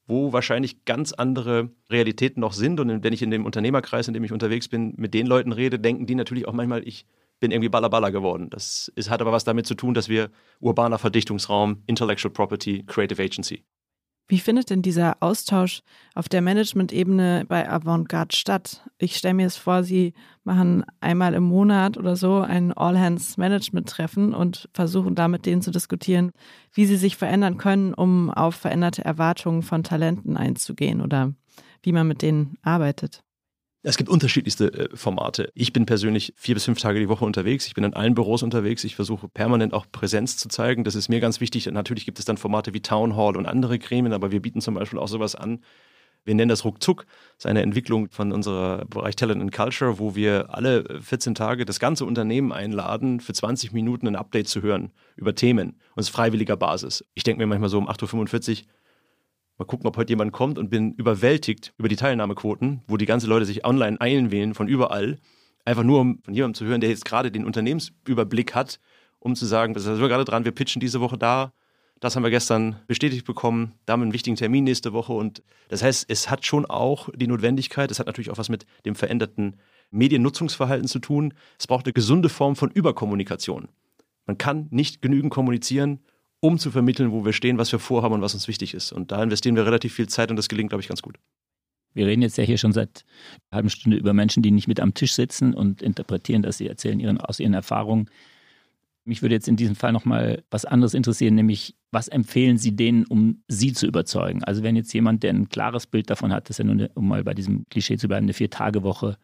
[SPEAKER 4] wo wahrscheinlich ganz andere Realitäten noch sind. Und wenn ich in dem Unternehmerkreis, in dem ich unterwegs bin, mit den Leuten rede, denken die natürlich auch manchmal, ich bin irgendwie Ballaballa geworden. Das ist, hat aber was damit zu tun, dass wir urbaner Verdichtungsraum, Intellectual Property, Creative Agency.
[SPEAKER 2] Wie findet denn dieser Austausch auf der Management-Ebene bei Avantgarde statt? Ich stelle mir es vor, Sie machen einmal im Monat oder so ein All-Hands-Management-Treffen und versuchen da mit denen zu diskutieren, wie sie sich verändern können, um auf veränderte Erwartungen von Talenten einzugehen oder wie man mit denen arbeitet.
[SPEAKER 4] Es gibt unterschiedlichste äh, Formate. Ich bin persönlich vier bis fünf Tage die Woche unterwegs. Ich bin in allen Büros unterwegs. Ich versuche permanent auch Präsenz zu zeigen. Das ist mir ganz wichtig. Natürlich gibt es dann Formate wie Town Hall und andere Gremien, aber wir bieten zum Beispiel auch sowas an. Wir nennen das Ruckzuck. Das ist eine Entwicklung von unserer Bereich Talent and Culture, wo wir alle 14 Tage das ganze Unternehmen einladen, für 20 Minuten ein Update zu hören über Themen. Und es ist freiwilliger Basis. Ich denke mir manchmal so um 8.45 Uhr, Mal gucken, ob heute jemand kommt und bin überwältigt über die Teilnahmequoten, wo die ganzen Leute sich online einwählen von überall. Einfach nur, um von jemandem zu hören, der jetzt gerade den Unternehmensüberblick hat, um zu sagen, da sind wir gerade dran, wir pitchen diese Woche da, das haben wir gestern bestätigt bekommen. Da haben wir einen wichtigen Termin nächste Woche. Und das heißt, es hat schon auch die Notwendigkeit, es hat natürlich auch was mit dem veränderten Mediennutzungsverhalten zu tun. Es braucht eine gesunde Form von Überkommunikation. Man kann nicht genügend kommunizieren, um zu vermitteln, wo wir stehen, was wir vorhaben und was uns wichtig ist. Und da investieren wir relativ viel Zeit und das gelingt, glaube ich, ganz gut.
[SPEAKER 3] Wir reden jetzt ja hier schon seit einer halben Stunde über Menschen, die nicht mit am Tisch sitzen und interpretieren, dass sie erzählen ihren, aus ihren Erfahrungen. Mich würde jetzt in diesem Fall nochmal was anderes interessieren, nämlich was empfehlen Sie denen, um Sie zu überzeugen? Also wenn jetzt jemand, der ein klares Bild davon hat, dass er nur, eine, um mal bei diesem Klischee zu bleiben, eine Vier-Tage-Woche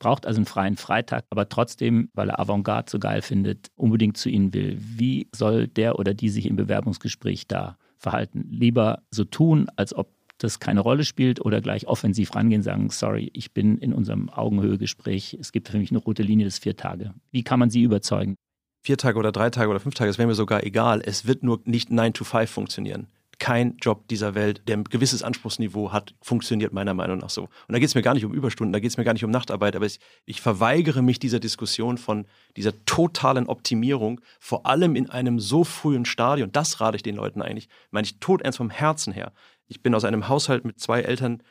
[SPEAKER 3] braucht, also einen freien Freitag, aber trotzdem, weil er Avantgarde so geil findet, unbedingt zu Ihnen will. Wie soll der oder die sich im Bewerbungsgespräch da verhalten? Lieber so tun, als ob das keine Rolle spielt oder gleich offensiv rangehen, sagen, sorry, ich bin in unserem Augenhöhegespräch, es gibt für mich eine rote Linie, ist vier Tage. Wie kann man sie überzeugen?
[SPEAKER 4] vier Tage oder drei Tage oder fünf Tage, das wäre mir sogar egal. Es wird nur nicht 9 to 5 funktionieren. Kein Job dieser Welt, der ein gewisses Anspruchsniveau hat, funktioniert meiner Meinung nach so. Und da geht es mir gar nicht um Überstunden, da geht es mir gar nicht um Nachtarbeit, aber ich, ich verweigere mich dieser Diskussion von dieser totalen Optimierung, vor allem in einem so frühen Stadion. Das rate ich den Leuten eigentlich, meine ich tot ernst vom Herzen her. Ich bin aus einem Haushalt mit zwei Eltern,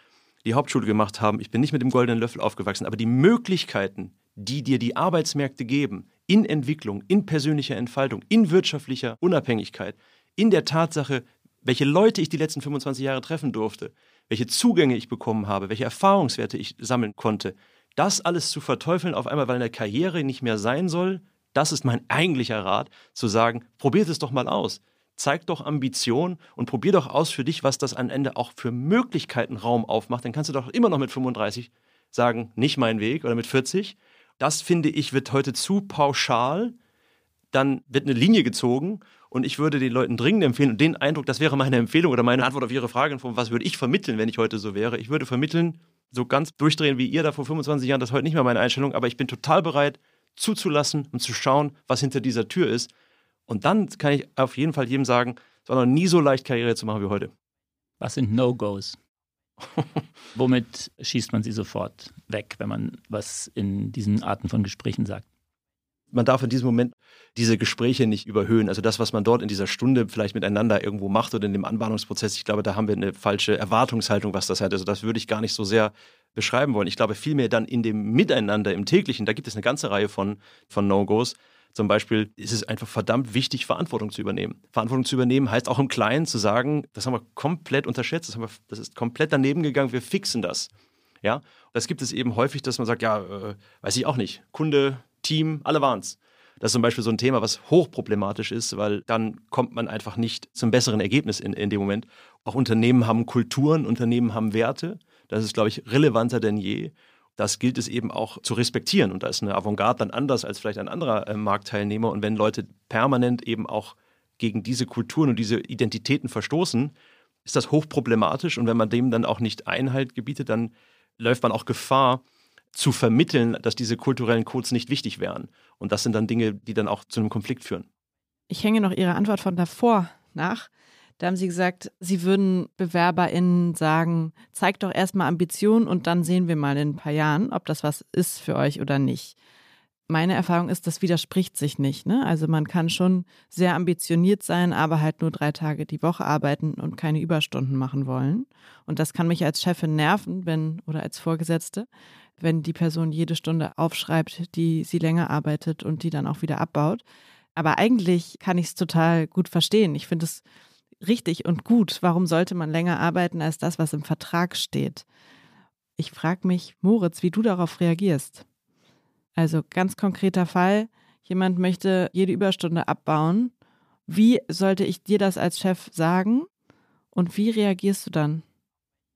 [SPEAKER 4] die Hauptschule gemacht haben. Ich bin nicht mit dem goldenen Löffel aufgewachsen, aber die Möglichkeiten, die dir die Arbeitsmärkte geben, in Entwicklung, in persönlicher Entfaltung, in wirtschaftlicher Unabhängigkeit, in der Tatsache, welche Leute ich die letzten 25 Jahre treffen durfte, welche Zugänge ich bekommen habe, welche Erfahrungswerte ich sammeln konnte, das alles zu verteufeln auf einmal, weil eine Karriere nicht mehr sein soll, das ist mein eigentlicher Rat, zu sagen, probiert es doch mal aus. Zeig doch Ambition und probier doch aus für dich, was das am Ende auch für Möglichkeiten Raum aufmacht. Dann kannst du doch immer noch mit 35 sagen, nicht mein Weg oder mit 40 das finde ich, wird heute zu pauschal. Dann wird eine Linie gezogen und ich würde den Leuten dringend empfehlen, und den Eindruck, das wäre meine Empfehlung oder meine Antwort auf Ihre Frage, was würde ich vermitteln, wenn ich heute so wäre? Ich würde vermitteln, so ganz durchdrehen wie ihr da vor 25 Jahren, das ist heute nicht mehr meine Einstellung, aber ich bin total bereit, zuzulassen und zu schauen, was hinter dieser Tür ist. Und dann kann ich auf jeden Fall jedem sagen, es war noch nie so leicht, Karriere zu machen wie heute.
[SPEAKER 3] Was sind No-Gos? [laughs] Womit schießt man sie sofort weg, wenn man was in diesen Arten von Gesprächen sagt?
[SPEAKER 4] Man darf in diesem Moment diese Gespräche nicht überhöhen. Also das, was man dort in dieser Stunde vielleicht miteinander irgendwo macht oder in dem Anbahnungsprozess, ich glaube, da haben wir eine falsche Erwartungshaltung, was das hat. Also das würde ich gar nicht so sehr beschreiben wollen. Ich glaube vielmehr dann in dem Miteinander, im täglichen, da gibt es eine ganze Reihe von, von No-Gos. Zum Beispiel ist es einfach verdammt wichtig, Verantwortung zu übernehmen. Verantwortung zu übernehmen heißt auch im Kleinen zu sagen, das haben wir komplett unterschätzt, das, wir, das ist komplett daneben gegangen, wir fixen das. Ja, das gibt es eben häufig, dass man sagt, ja, äh, weiß ich auch nicht, Kunde, Team, alle waren es. Das ist zum Beispiel so ein Thema, was hochproblematisch ist, weil dann kommt man einfach nicht zum besseren Ergebnis in, in dem Moment. Auch Unternehmen haben Kulturen, Unternehmen haben Werte. Das ist, glaube ich, relevanter denn je das gilt es eben auch zu respektieren. Und da ist eine Avantgarde dann anders als vielleicht ein anderer äh, Marktteilnehmer. Und wenn Leute permanent eben auch gegen diese Kulturen und diese Identitäten verstoßen, ist das hochproblematisch. Und wenn man dem dann auch nicht Einhalt gebietet, dann läuft man auch Gefahr, zu vermitteln, dass diese kulturellen Codes nicht wichtig wären. Und das sind dann Dinge, die dann auch zu einem Konflikt führen.
[SPEAKER 2] Ich hänge noch Ihre Antwort von davor nach. Da haben Sie gesagt, Sie würden BewerberInnen sagen, zeigt doch erstmal Ambition und dann sehen wir mal in ein paar Jahren, ob das was ist für euch oder nicht. Meine Erfahrung ist, das widerspricht sich nicht. Ne? Also man kann schon sehr ambitioniert sein, aber halt nur drei Tage die Woche arbeiten und keine Überstunden machen wollen. Und das kann mich als Chefin nerven, wenn oder als Vorgesetzte, wenn die Person jede Stunde aufschreibt, die sie länger arbeitet und die dann auch wieder abbaut. Aber eigentlich kann ich es total gut verstehen. Ich finde es richtig und gut. Warum sollte man länger arbeiten als das, was im Vertrag steht? Ich frage mich, Moritz, wie du darauf reagierst. Also ganz konkreter Fall, jemand möchte jede Überstunde abbauen. Wie sollte ich dir das als Chef sagen und wie reagierst du dann?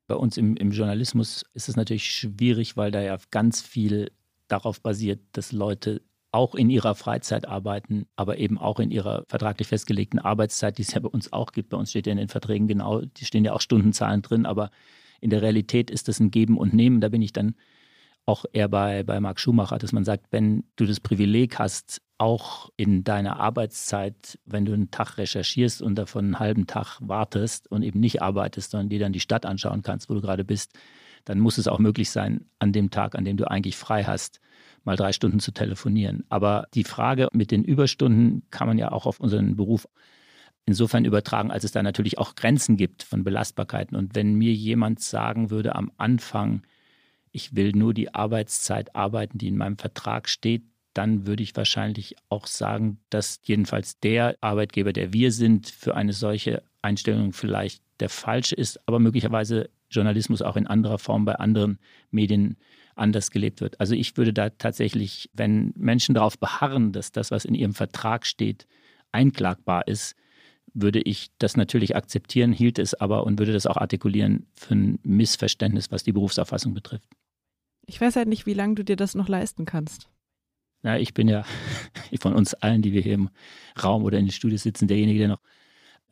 [SPEAKER 3] Bei uns im, im Journalismus ist es natürlich schwierig, weil da ja ganz viel darauf basiert, dass Leute auch in ihrer Freizeit arbeiten, aber eben auch in ihrer vertraglich festgelegten Arbeitszeit, die es ja bei uns auch gibt. Bei uns steht ja in den Verträgen genau, die stehen ja auch Stundenzahlen drin, aber in der Realität ist das ein Geben und Nehmen. Da bin ich dann auch eher bei, bei Marc Schumacher, dass man sagt, wenn du das Privileg hast, auch in deiner Arbeitszeit, wenn du einen Tag recherchierst und davon einen halben Tag wartest und eben nicht arbeitest, sondern dir dann die Stadt anschauen kannst, wo du gerade bist, dann muss es auch möglich sein, an dem Tag, an dem du eigentlich frei hast, mal drei Stunden zu telefonieren. Aber die Frage mit den Überstunden kann man ja auch auf unseren Beruf insofern übertragen, als es da natürlich auch Grenzen gibt von Belastbarkeiten. Und wenn mir jemand sagen würde am Anfang, ich will nur die Arbeitszeit arbeiten, die in meinem Vertrag steht, dann würde ich wahrscheinlich auch sagen, dass jedenfalls der Arbeitgeber, der wir sind, für eine solche Einstellung vielleicht der falsche ist, aber möglicherweise Journalismus auch in anderer Form bei anderen Medien anders gelebt wird. Also ich würde da tatsächlich, wenn Menschen darauf beharren, dass das, was in ihrem Vertrag steht, einklagbar ist, würde ich das natürlich akzeptieren, hielt es aber und würde das auch artikulieren für ein Missverständnis, was die Berufsauffassung betrifft.
[SPEAKER 2] Ich weiß halt nicht, wie lange du dir das noch leisten kannst.
[SPEAKER 3] Ja, ich bin ja [laughs] von uns allen, die wir hier im Raum oder in den Studios sitzen, derjenige, der noch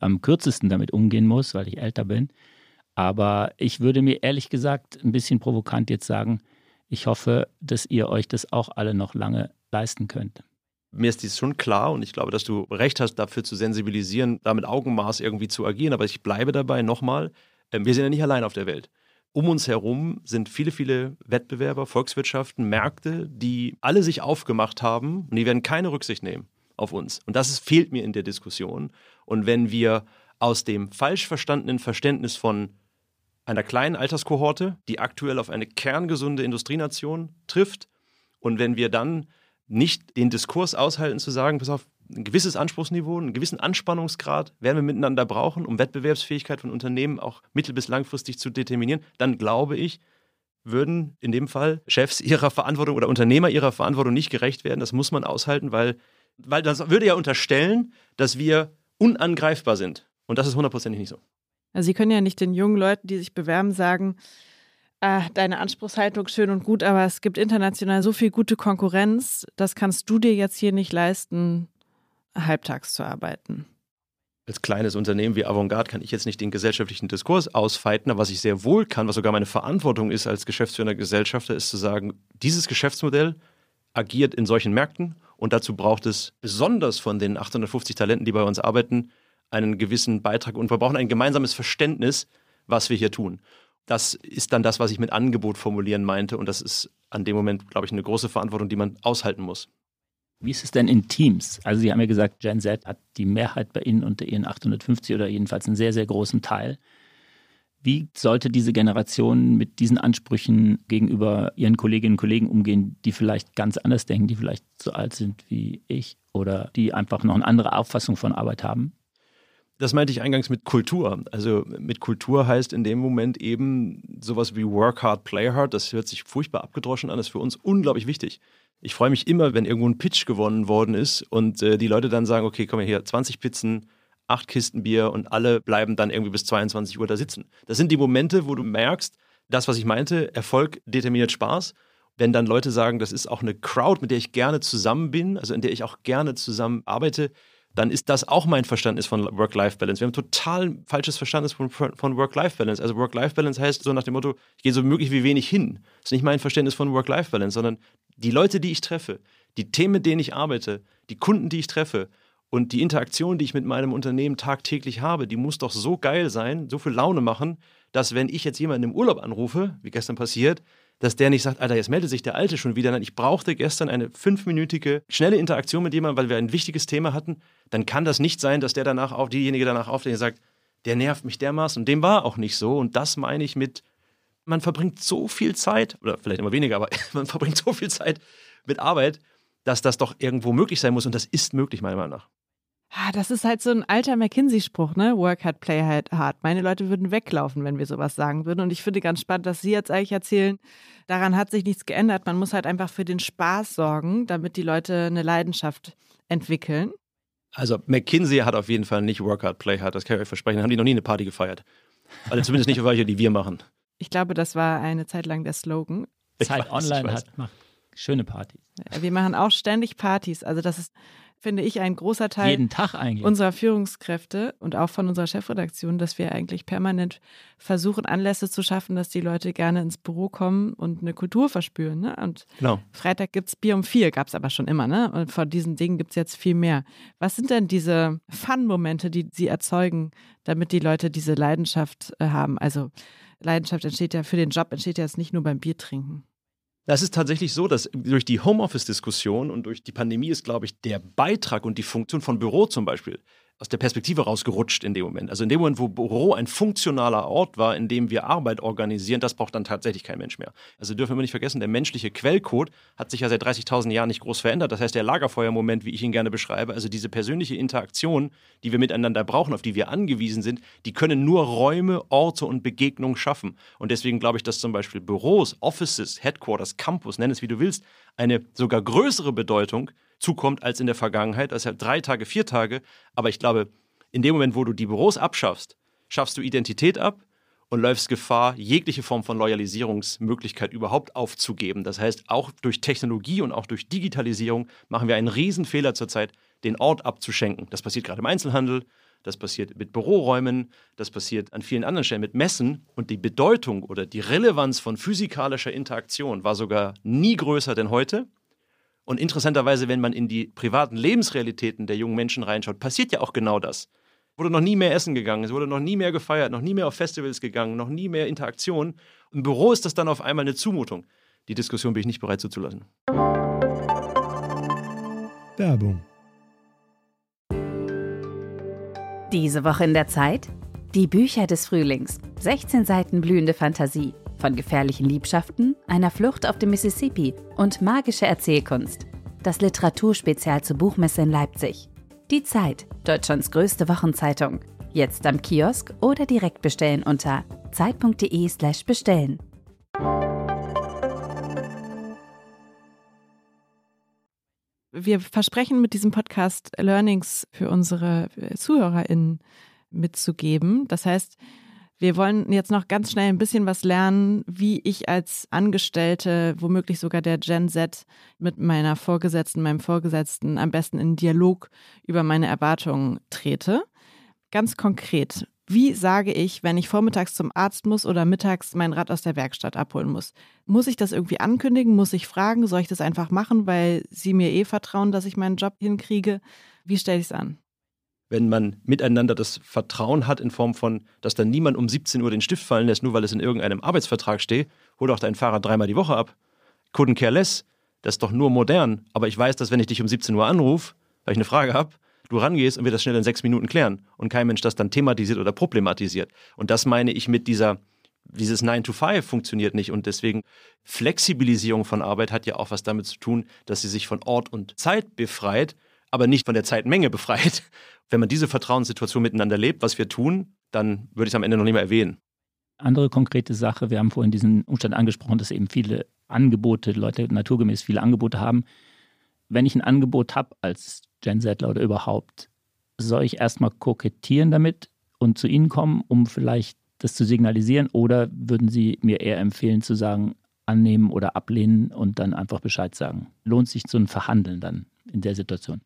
[SPEAKER 3] am kürzesten damit umgehen muss, weil ich älter bin. Aber ich würde mir ehrlich gesagt ein bisschen provokant jetzt sagen, ich hoffe, dass ihr euch das auch alle noch lange leisten könnt.
[SPEAKER 4] Mir ist dies schon klar und ich glaube, dass du recht hast, dafür zu sensibilisieren, da mit Augenmaß irgendwie zu agieren. Aber ich bleibe dabei nochmal, ähm, wir sind ja nicht allein auf der Welt. Um uns herum sind viele, viele Wettbewerber, Volkswirtschaften, Märkte, die alle sich aufgemacht haben und die werden keine Rücksicht nehmen auf uns. Und das ist, fehlt mir in der Diskussion. Und wenn wir aus dem falsch verstandenen Verständnis von einer kleinen Alterskohorte, die aktuell auf eine kerngesunde Industrienation trifft, und wenn wir dann nicht den Diskurs aushalten zu sagen, pass auf, ein gewisses Anspruchsniveau, einen gewissen Anspannungsgrad werden wir miteinander brauchen, um Wettbewerbsfähigkeit von Unternehmen auch mittel- bis langfristig zu determinieren, dann glaube ich, würden in dem Fall Chefs ihrer Verantwortung oder Unternehmer ihrer Verantwortung nicht gerecht werden. Das muss man aushalten, weil, weil das würde ja unterstellen, dass wir unangreifbar sind. Und das ist hundertprozentig nicht so.
[SPEAKER 2] Also Sie können ja nicht den jungen Leuten, die sich bewerben, sagen, ah, deine Anspruchshaltung schön und gut, aber es gibt international so viel gute Konkurrenz, das kannst du dir jetzt hier nicht leisten halbtags zu arbeiten.
[SPEAKER 4] Als kleines Unternehmen wie Avantgarde kann ich jetzt nicht den gesellschaftlichen Diskurs ausfeiten, aber was ich sehr wohl kann, was sogar meine Verantwortung ist als geschäftsführender Gesellschafter, ist zu sagen, dieses Geschäftsmodell agiert in solchen Märkten und dazu braucht es besonders von den 850 Talenten, die bei uns arbeiten, einen gewissen Beitrag und wir brauchen ein gemeinsames Verständnis, was wir hier tun. Das ist dann das, was ich mit Angebot formulieren meinte und das ist an dem Moment, glaube ich, eine große Verantwortung, die man aushalten muss.
[SPEAKER 3] Wie ist es denn in Teams? Also Sie haben ja gesagt, Gen Z hat die Mehrheit bei Ihnen unter Ihren 850 oder jedenfalls einen sehr, sehr großen Teil. Wie sollte diese Generation mit diesen Ansprüchen gegenüber ihren Kolleginnen und Kollegen umgehen, die vielleicht ganz anders denken, die vielleicht so alt sind wie ich oder die einfach noch eine andere Auffassung von Arbeit haben?
[SPEAKER 4] Das meinte ich eingangs mit Kultur. Also mit Kultur heißt in dem Moment eben sowas wie Work hard, play hard. Das hört sich furchtbar abgedroschen an, das ist für uns unglaublich wichtig. Ich freue mich immer, wenn irgendwo ein Pitch gewonnen worden ist und äh, die Leute dann sagen, okay, komm hier, 20 Pizzen, acht Kisten Bier und alle bleiben dann irgendwie bis 22 Uhr da sitzen. Das sind die Momente, wo du merkst, das, was ich meinte, Erfolg determiniert Spaß. Wenn dann Leute sagen, das ist auch eine Crowd, mit der ich gerne zusammen bin, also in der ich auch gerne zusammen arbeite, dann ist das auch mein Verständnis von Work-Life-Balance. Wir haben total falsches Verständnis von, von Work-Life-Balance. Also Work-Life-Balance heißt so nach dem Motto, ich gehe so möglich wie wenig hin. Das ist nicht mein Verständnis von Work-Life-Balance, sondern die Leute, die ich treffe, die Themen, mit denen ich arbeite, die Kunden, die ich treffe und die Interaktion, die ich mit meinem Unternehmen tagtäglich habe, die muss doch so geil sein, so viel Laune machen, dass wenn ich jetzt jemanden im Urlaub anrufe, wie gestern passiert, dass der nicht sagt, Alter, jetzt meldet sich der Alte schon wieder. Nein, ich brauchte gestern eine fünfminütige, schnelle Interaktion mit jemandem, weil wir ein wichtiges Thema hatten. Dann kann das nicht sein, dass der danach auf, diejenige danach aufsteht und sagt, der nervt mich dermaßen. Und dem war auch nicht so. Und das meine ich mit, man verbringt so viel Zeit, oder vielleicht immer weniger, aber [laughs] man verbringt so viel Zeit mit Arbeit, dass das doch irgendwo möglich sein muss. Und das ist möglich, meiner Meinung nach.
[SPEAKER 2] Ah, das ist halt so ein alter McKinsey-Spruch, ne? Work hard, play hard. Meine Leute würden weglaufen, wenn wir sowas sagen würden. Und ich finde ganz spannend, dass Sie jetzt eigentlich erzählen, daran hat sich nichts geändert. Man muss halt einfach für den Spaß sorgen, damit die Leute eine Leidenschaft entwickeln.
[SPEAKER 4] Also McKinsey hat auf jeden Fall nicht Work hard, play hard. Das kann ich euch versprechen. Da haben die noch nie eine Party gefeiert. Also zumindest nicht auf welche, die wir machen.
[SPEAKER 2] Ich glaube, das war eine Zeit lang der Slogan.
[SPEAKER 3] Zeit Online hat macht schöne Partys.
[SPEAKER 2] Wir machen auch ständig Partys. Also das ist finde ich, ein großer Teil
[SPEAKER 3] Jeden Tag eigentlich.
[SPEAKER 2] unserer Führungskräfte und auch von unserer Chefredaktion, dass wir eigentlich permanent versuchen, Anlässe zu schaffen, dass die Leute gerne ins Büro kommen und eine Kultur verspüren. Ne? Und
[SPEAKER 4] Genau.
[SPEAKER 2] Freitag gibt es Bier um vier, gab es aber schon immer, ne? Und von diesen Dingen gibt es jetzt viel mehr. Was sind denn diese Fun-Momente, die Sie erzeugen, damit die Leute diese Leidenschaft äh, haben? Also Leidenschaft entsteht ja für den Job, entsteht ja jetzt nicht nur beim Bier trinken.
[SPEAKER 4] Das ist tatsächlich so, dass durch die Homeoffice-Diskussion und durch die Pandemie ist, glaube ich, der Beitrag und die Funktion von Büro zum Beispiel aus der Perspektive rausgerutscht in dem Moment. Also in dem Moment, wo Büro ein funktionaler Ort war, in dem wir Arbeit organisieren, das braucht dann tatsächlich kein Mensch mehr. Also dürfen wir nicht vergessen, der menschliche Quellcode hat sich ja seit 30.000 Jahren nicht groß verändert. Das heißt, der Lagerfeuermoment, wie ich ihn gerne beschreibe, also diese persönliche Interaktion, die wir miteinander brauchen, auf die wir angewiesen sind, die können nur Räume, Orte und Begegnungen schaffen. Und deswegen glaube ich, dass zum Beispiel Büros, Offices, Headquarters, Campus, nenn es wie du willst, eine sogar größere Bedeutung zukommt als in der Vergangenheit. Also drei Tage, vier Tage. Aber ich glaube, in dem Moment, wo du die Büros abschaffst, schaffst du Identität ab und läufst Gefahr, jegliche Form von Loyalisierungsmöglichkeit überhaupt aufzugeben. Das heißt, auch durch Technologie und auch durch Digitalisierung machen wir einen Riesenfehler zurzeit, den Ort abzuschenken. Das passiert gerade im Einzelhandel, das passiert mit Büroräumen, das passiert an vielen anderen Stellen mit Messen. Und die Bedeutung oder die Relevanz von physikalischer Interaktion war sogar nie größer denn heute. Und interessanterweise, wenn man in die privaten Lebensrealitäten der jungen Menschen reinschaut, passiert ja auch genau das. Wurde noch nie mehr essen gegangen, es wurde noch nie mehr gefeiert, noch nie mehr auf Festivals gegangen, noch nie mehr Interaktion. Im Büro ist das dann auf einmal eine Zumutung. Die Diskussion bin ich nicht bereit zuzulassen.
[SPEAKER 5] Werbung.
[SPEAKER 6] Diese Woche in der Zeit? Die Bücher des Frühlings. 16 Seiten blühende Fantasie. Von gefährlichen Liebschaften, einer Flucht auf dem Mississippi und magische Erzählkunst. Das Literaturspezial zur Buchmesse in Leipzig. Die Zeit, Deutschlands größte Wochenzeitung. Jetzt am Kiosk oder direkt bestellen unter zeit.de/slash bestellen.
[SPEAKER 2] Wir versprechen mit diesem Podcast Learnings für unsere ZuhörerInnen mitzugeben. Das heißt, wir wollen jetzt noch ganz schnell ein bisschen was lernen, wie ich als Angestellte, womöglich sogar der Gen Z, mit meiner Vorgesetzten, meinem Vorgesetzten am besten in Dialog über meine Erwartungen trete. Ganz konkret, wie sage ich, wenn ich vormittags zum Arzt muss oder mittags mein Rad aus der Werkstatt abholen muss? Muss ich das irgendwie ankündigen? Muss ich fragen? Soll ich das einfach machen, weil Sie mir eh vertrauen, dass ich meinen Job hinkriege? Wie stelle ich es an?
[SPEAKER 4] Wenn man miteinander das Vertrauen hat in Form von, dass dann niemand um 17 Uhr den Stift fallen lässt, nur weil es in irgendeinem Arbeitsvertrag steht, hol doch dein Fahrrad dreimal die Woche ab. Couldn't care less. Das ist doch nur modern. Aber ich weiß, dass wenn ich dich um 17 Uhr anrufe, weil ich eine Frage habe, du rangehst und wir das schnell in sechs Minuten klären und kein Mensch das dann thematisiert oder problematisiert. Und das meine ich mit dieser, dieses 9 to 5 funktioniert nicht und deswegen Flexibilisierung von Arbeit hat ja auch was damit zu tun, dass sie sich von Ort und Zeit befreit, aber nicht von der Zeitmenge befreit. [laughs] Wenn man diese Vertrauenssituation miteinander lebt, was wir tun, dann würde ich es am Ende noch nicht mehr erwähnen.
[SPEAKER 3] Andere konkrete Sache, wir haben vorhin diesen Umstand angesprochen, dass eben viele Angebote, Leute naturgemäß viele Angebote haben. Wenn ich ein Angebot habe als Gen Z oder überhaupt, soll ich erstmal kokettieren damit und zu Ihnen kommen, um vielleicht das zu signalisieren? Oder würden Sie mir eher empfehlen zu sagen, annehmen oder ablehnen und dann einfach Bescheid sagen? Lohnt sich so ein Verhandeln dann in der Situation?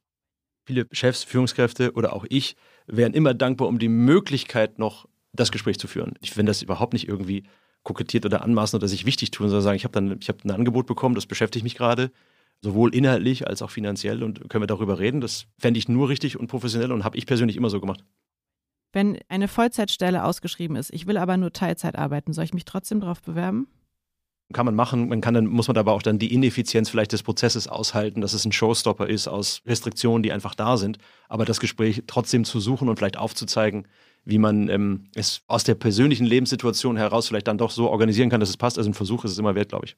[SPEAKER 4] Viele Chefs, Führungskräfte oder auch ich wären immer dankbar um die Möglichkeit, noch das Gespräch zu führen. Ich finde das überhaupt nicht irgendwie kokettiert oder anmaßen oder sich wichtig tun, sondern sagen, ich habe dann ich hab ein Angebot bekommen, das beschäftigt mich gerade, sowohl inhaltlich als auch finanziell und können wir darüber reden. Das fände ich nur richtig und professionell und habe ich persönlich immer so gemacht.
[SPEAKER 2] Wenn eine Vollzeitstelle ausgeschrieben ist, ich will aber nur Teilzeit arbeiten, soll ich mich trotzdem darauf bewerben?
[SPEAKER 4] Kann man machen, man kann dann, muss man aber auch dann die Ineffizienz vielleicht des Prozesses aushalten, dass es ein Showstopper ist aus Restriktionen, die einfach da sind. Aber das Gespräch trotzdem zu suchen und vielleicht aufzuzeigen, wie man ähm, es aus der persönlichen Lebenssituation heraus vielleicht dann doch so organisieren kann, dass es passt. Also ein Versuch ist es immer wert, glaube ich.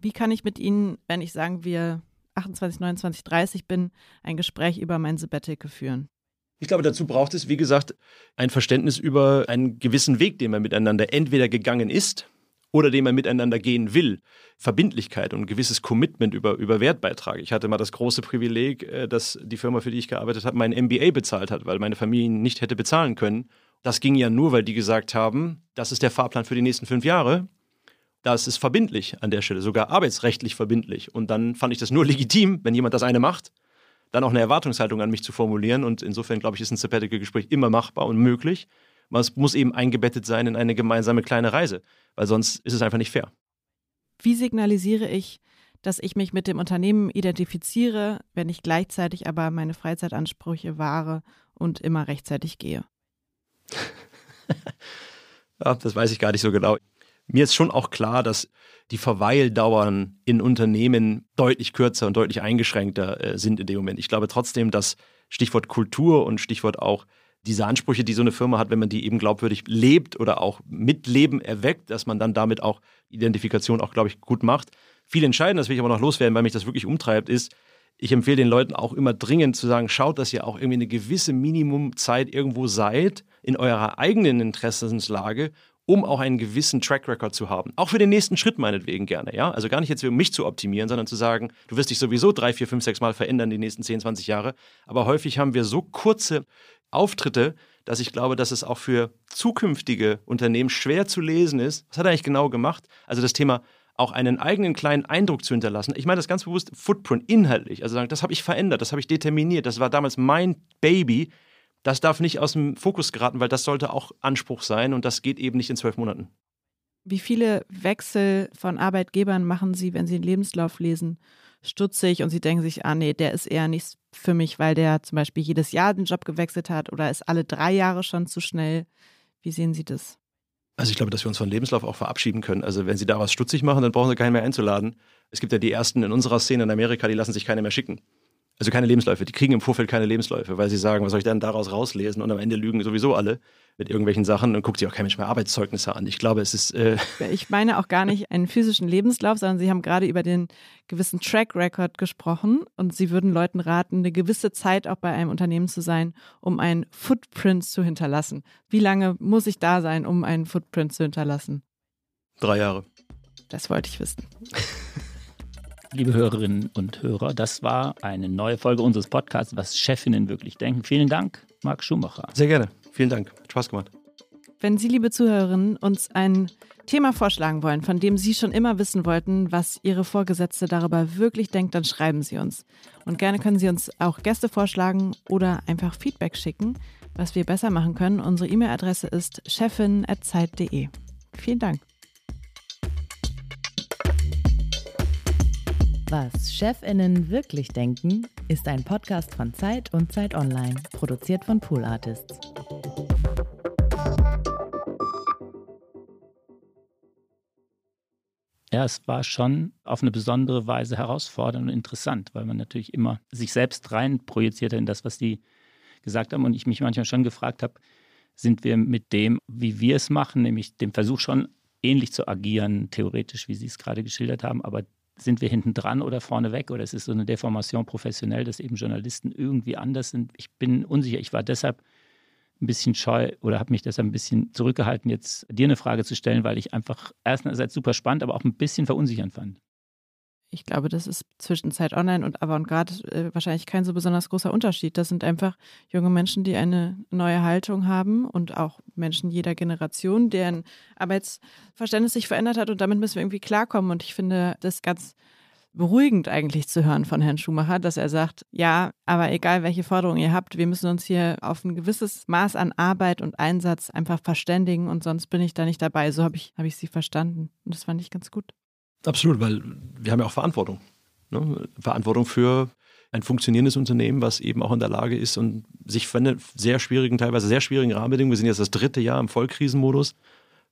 [SPEAKER 2] Wie kann ich mit Ihnen, wenn ich sagen wir 28, 29, 30 bin, ein Gespräch über mein Sabbatical führen?
[SPEAKER 4] Ich glaube, dazu braucht es, wie gesagt, ein Verständnis über einen gewissen Weg, den man miteinander entweder gegangen ist oder den man miteinander gehen will. Verbindlichkeit und ein gewisses Commitment über, über Wertbeitrag. Ich hatte mal das große Privileg, äh, dass die Firma, für die ich gearbeitet habe, mein MBA bezahlt hat, weil meine Familie nicht hätte bezahlen können. Das ging ja nur, weil die gesagt haben, das ist der Fahrplan für die nächsten fünf Jahre. Das ist verbindlich an der Stelle, sogar arbeitsrechtlich verbindlich. Und dann fand ich das nur [laughs] legitim, wenn jemand das eine macht, dann auch eine Erwartungshaltung an mich zu formulieren. Und insofern, glaube ich, ist ein Sabbatical-Gespräch immer machbar und möglich. Es muss eben eingebettet sein in eine gemeinsame kleine Reise, weil sonst ist es einfach nicht fair.
[SPEAKER 2] Wie signalisiere ich, dass ich mich mit dem Unternehmen identifiziere, wenn ich gleichzeitig aber meine Freizeitansprüche wahre und immer rechtzeitig gehe? [laughs]
[SPEAKER 4] ja, das weiß ich gar nicht so genau. Mir ist schon auch klar, dass die Verweildauern in Unternehmen deutlich kürzer und deutlich eingeschränkter äh, sind in dem Moment. Ich glaube trotzdem, dass Stichwort Kultur und Stichwort auch diese Ansprüche, die so eine Firma hat, wenn man die eben glaubwürdig lebt oder auch mit Leben erweckt, dass man dann damit auch Identifikation auch, glaube ich, gut macht. Viel entscheidender, das will ich aber noch loswerden, weil mich das wirklich umtreibt, ist, ich empfehle den Leuten auch immer dringend zu sagen, schaut, dass ihr auch irgendwie eine gewisse Minimumzeit irgendwo seid in eurer eigenen Interessenslage, um auch einen gewissen Track Record zu haben. Auch für den nächsten Schritt meinetwegen gerne, ja? Also gar nicht jetzt, um mich zu optimieren, sondern zu sagen, du wirst dich sowieso drei, vier, fünf, sechs Mal verändern die nächsten 10, 20 Jahre. Aber häufig haben wir so kurze Auftritte, dass ich glaube, dass es auch für zukünftige Unternehmen schwer zu lesen ist. Was hat er eigentlich genau gemacht? Also das Thema auch einen eigenen kleinen Eindruck zu hinterlassen. Ich meine das ganz bewusst Footprint inhaltlich. Also sagen, das habe ich verändert, das habe ich determiniert, das war damals mein Baby. Das darf nicht aus dem Fokus geraten, weil das sollte auch Anspruch sein und das geht eben nicht in zwölf Monaten.
[SPEAKER 2] Wie viele Wechsel von Arbeitgebern machen Sie, wenn Sie den Lebenslauf lesen? stutzig und sie denken sich, ah nee, der ist eher nichts für mich, weil der zum Beispiel jedes Jahr den Job gewechselt hat oder ist alle drei Jahre schon zu schnell. Wie sehen Sie das?
[SPEAKER 4] Also ich glaube, dass wir uns von Lebenslauf auch verabschieden können. Also wenn Sie da was stutzig machen, dann brauchen Sie keinen mehr einzuladen. Es gibt ja die ersten in unserer Szene in Amerika, die lassen sich keine mehr schicken. Also keine Lebensläufe. Die kriegen im Vorfeld keine Lebensläufe, weil sie sagen, was soll ich denn daraus rauslesen? Und am Ende lügen sowieso alle mit irgendwelchen Sachen und guckt sich auch kein Mensch mehr Arbeitszeugnisse an. Ich glaube, es ist. Äh
[SPEAKER 2] ich meine auch gar nicht einen physischen Lebenslauf, sondern Sie haben gerade über den gewissen Track Record gesprochen und Sie würden Leuten raten, eine gewisse Zeit auch bei einem Unternehmen zu sein, um einen Footprint zu hinterlassen. Wie lange muss ich da sein, um einen Footprint zu hinterlassen?
[SPEAKER 4] Drei Jahre.
[SPEAKER 2] Das wollte ich wissen.
[SPEAKER 3] Liebe Hörerinnen und Hörer. Das war eine neue Folge unseres Podcasts, was Chefinnen wirklich denken. Vielen Dank, Marc Schumacher.
[SPEAKER 4] Sehr gerne. Vielen Dank. Hat Spaß gemacht.
[SPEAKER 2] Wenn Sie, liebe Zuhörerinnen, uns ein Thema vorschlagen wollen, von dem Sie schon immer wissen wollten, was Ihre Vorgesetzte darüber wirklich denkt, dann schreiben Sie uns. Und gerne können Sie uns auch Gäste vorschlagen oder einfach Feedback schicken, was wir besser machen können. Unsere E-Mail-Adresse ist chefin.zeit.de. Vielen Dank.
[SPEAKER 1] Was Chefinnen wirklich denken, ist ein Podcast von Zeit und Zeit Online, produziert von Pool Artists.
[SPEAKER 3] Ja, es war schon auf eine besondere Weise herausfordernd und interessant, weil man natürlich immer sich selbst rein projiziert in das, was die gesagt haben. Und ich mich manchmal schon gefragt habe, sind wir mit dem, wie wir es machen, nämlich dem Versuch schon ähnlich zu agieren, theoretisch, wie Sie es gerade geschildert haben, aber sind wir hinten dran oder vorne weg oder es ist so eine Deformation professionell, dass eben Journalisten irgendwie anders sind. Ich bin unsicher. Ich war deshalb ein bisschen scheu oder habe mich deshalb ein bisschen zurückgehalten, jetzt dir eine Frage zu stellen, weil ich einfach erstens super spannend, aber auch ein bisschen verunsichernd fand
[SPEAKER 2] ich glaube, das ist zwischen Zeit Online und Avantgarde äh, wahrscheinlich kein so besonders großer Unterschied. Das sind einfach junge Menschen, die eine neue Haltung haben und auch Menschen jeder Generation, deren Arbeitsverständnis sich verändert hat und damit müssen wir irgendwie klarkommen. Und ich finde das ganz beruhigend eigentlich zu hören von Herrn Schumacher, dass er sagt, ja, aber egal welche Forderungen ihr habt, wir müssen uns hier auf ein gewisses Maß an Arbeit und Einsatz einfach verständigen und sonst bin ich da nicht dabei. So habe ich, hab ich sie verstanden. Und das fand ich ganz gut.
[SPEAKER 4] Absolut, weil wir haben ja auch Verantwortung. Ne? Verantwortung für ein funktionierendes Unternehmen, was eben auch in der Lage ist und sich für eine sehr schwierigen, teilweise sehr schwierigen Rahmenbedingungen, wir sind jetzt das dritte Jahr im Vollkrisenmodus,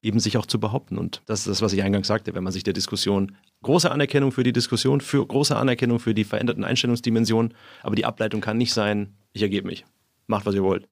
[SPEAKER 4] eben sich auch zu behaupten. Und das ist das, was ich eingangs sagte, wenn man sich der Diskussion, große Anerkennung für die Diskussion, für große Anerkennung für die veränderten Einstellungsdimensionen, aber die Ableitung kann nicht sein, ich ergebe mich, macht, was ihr wollt.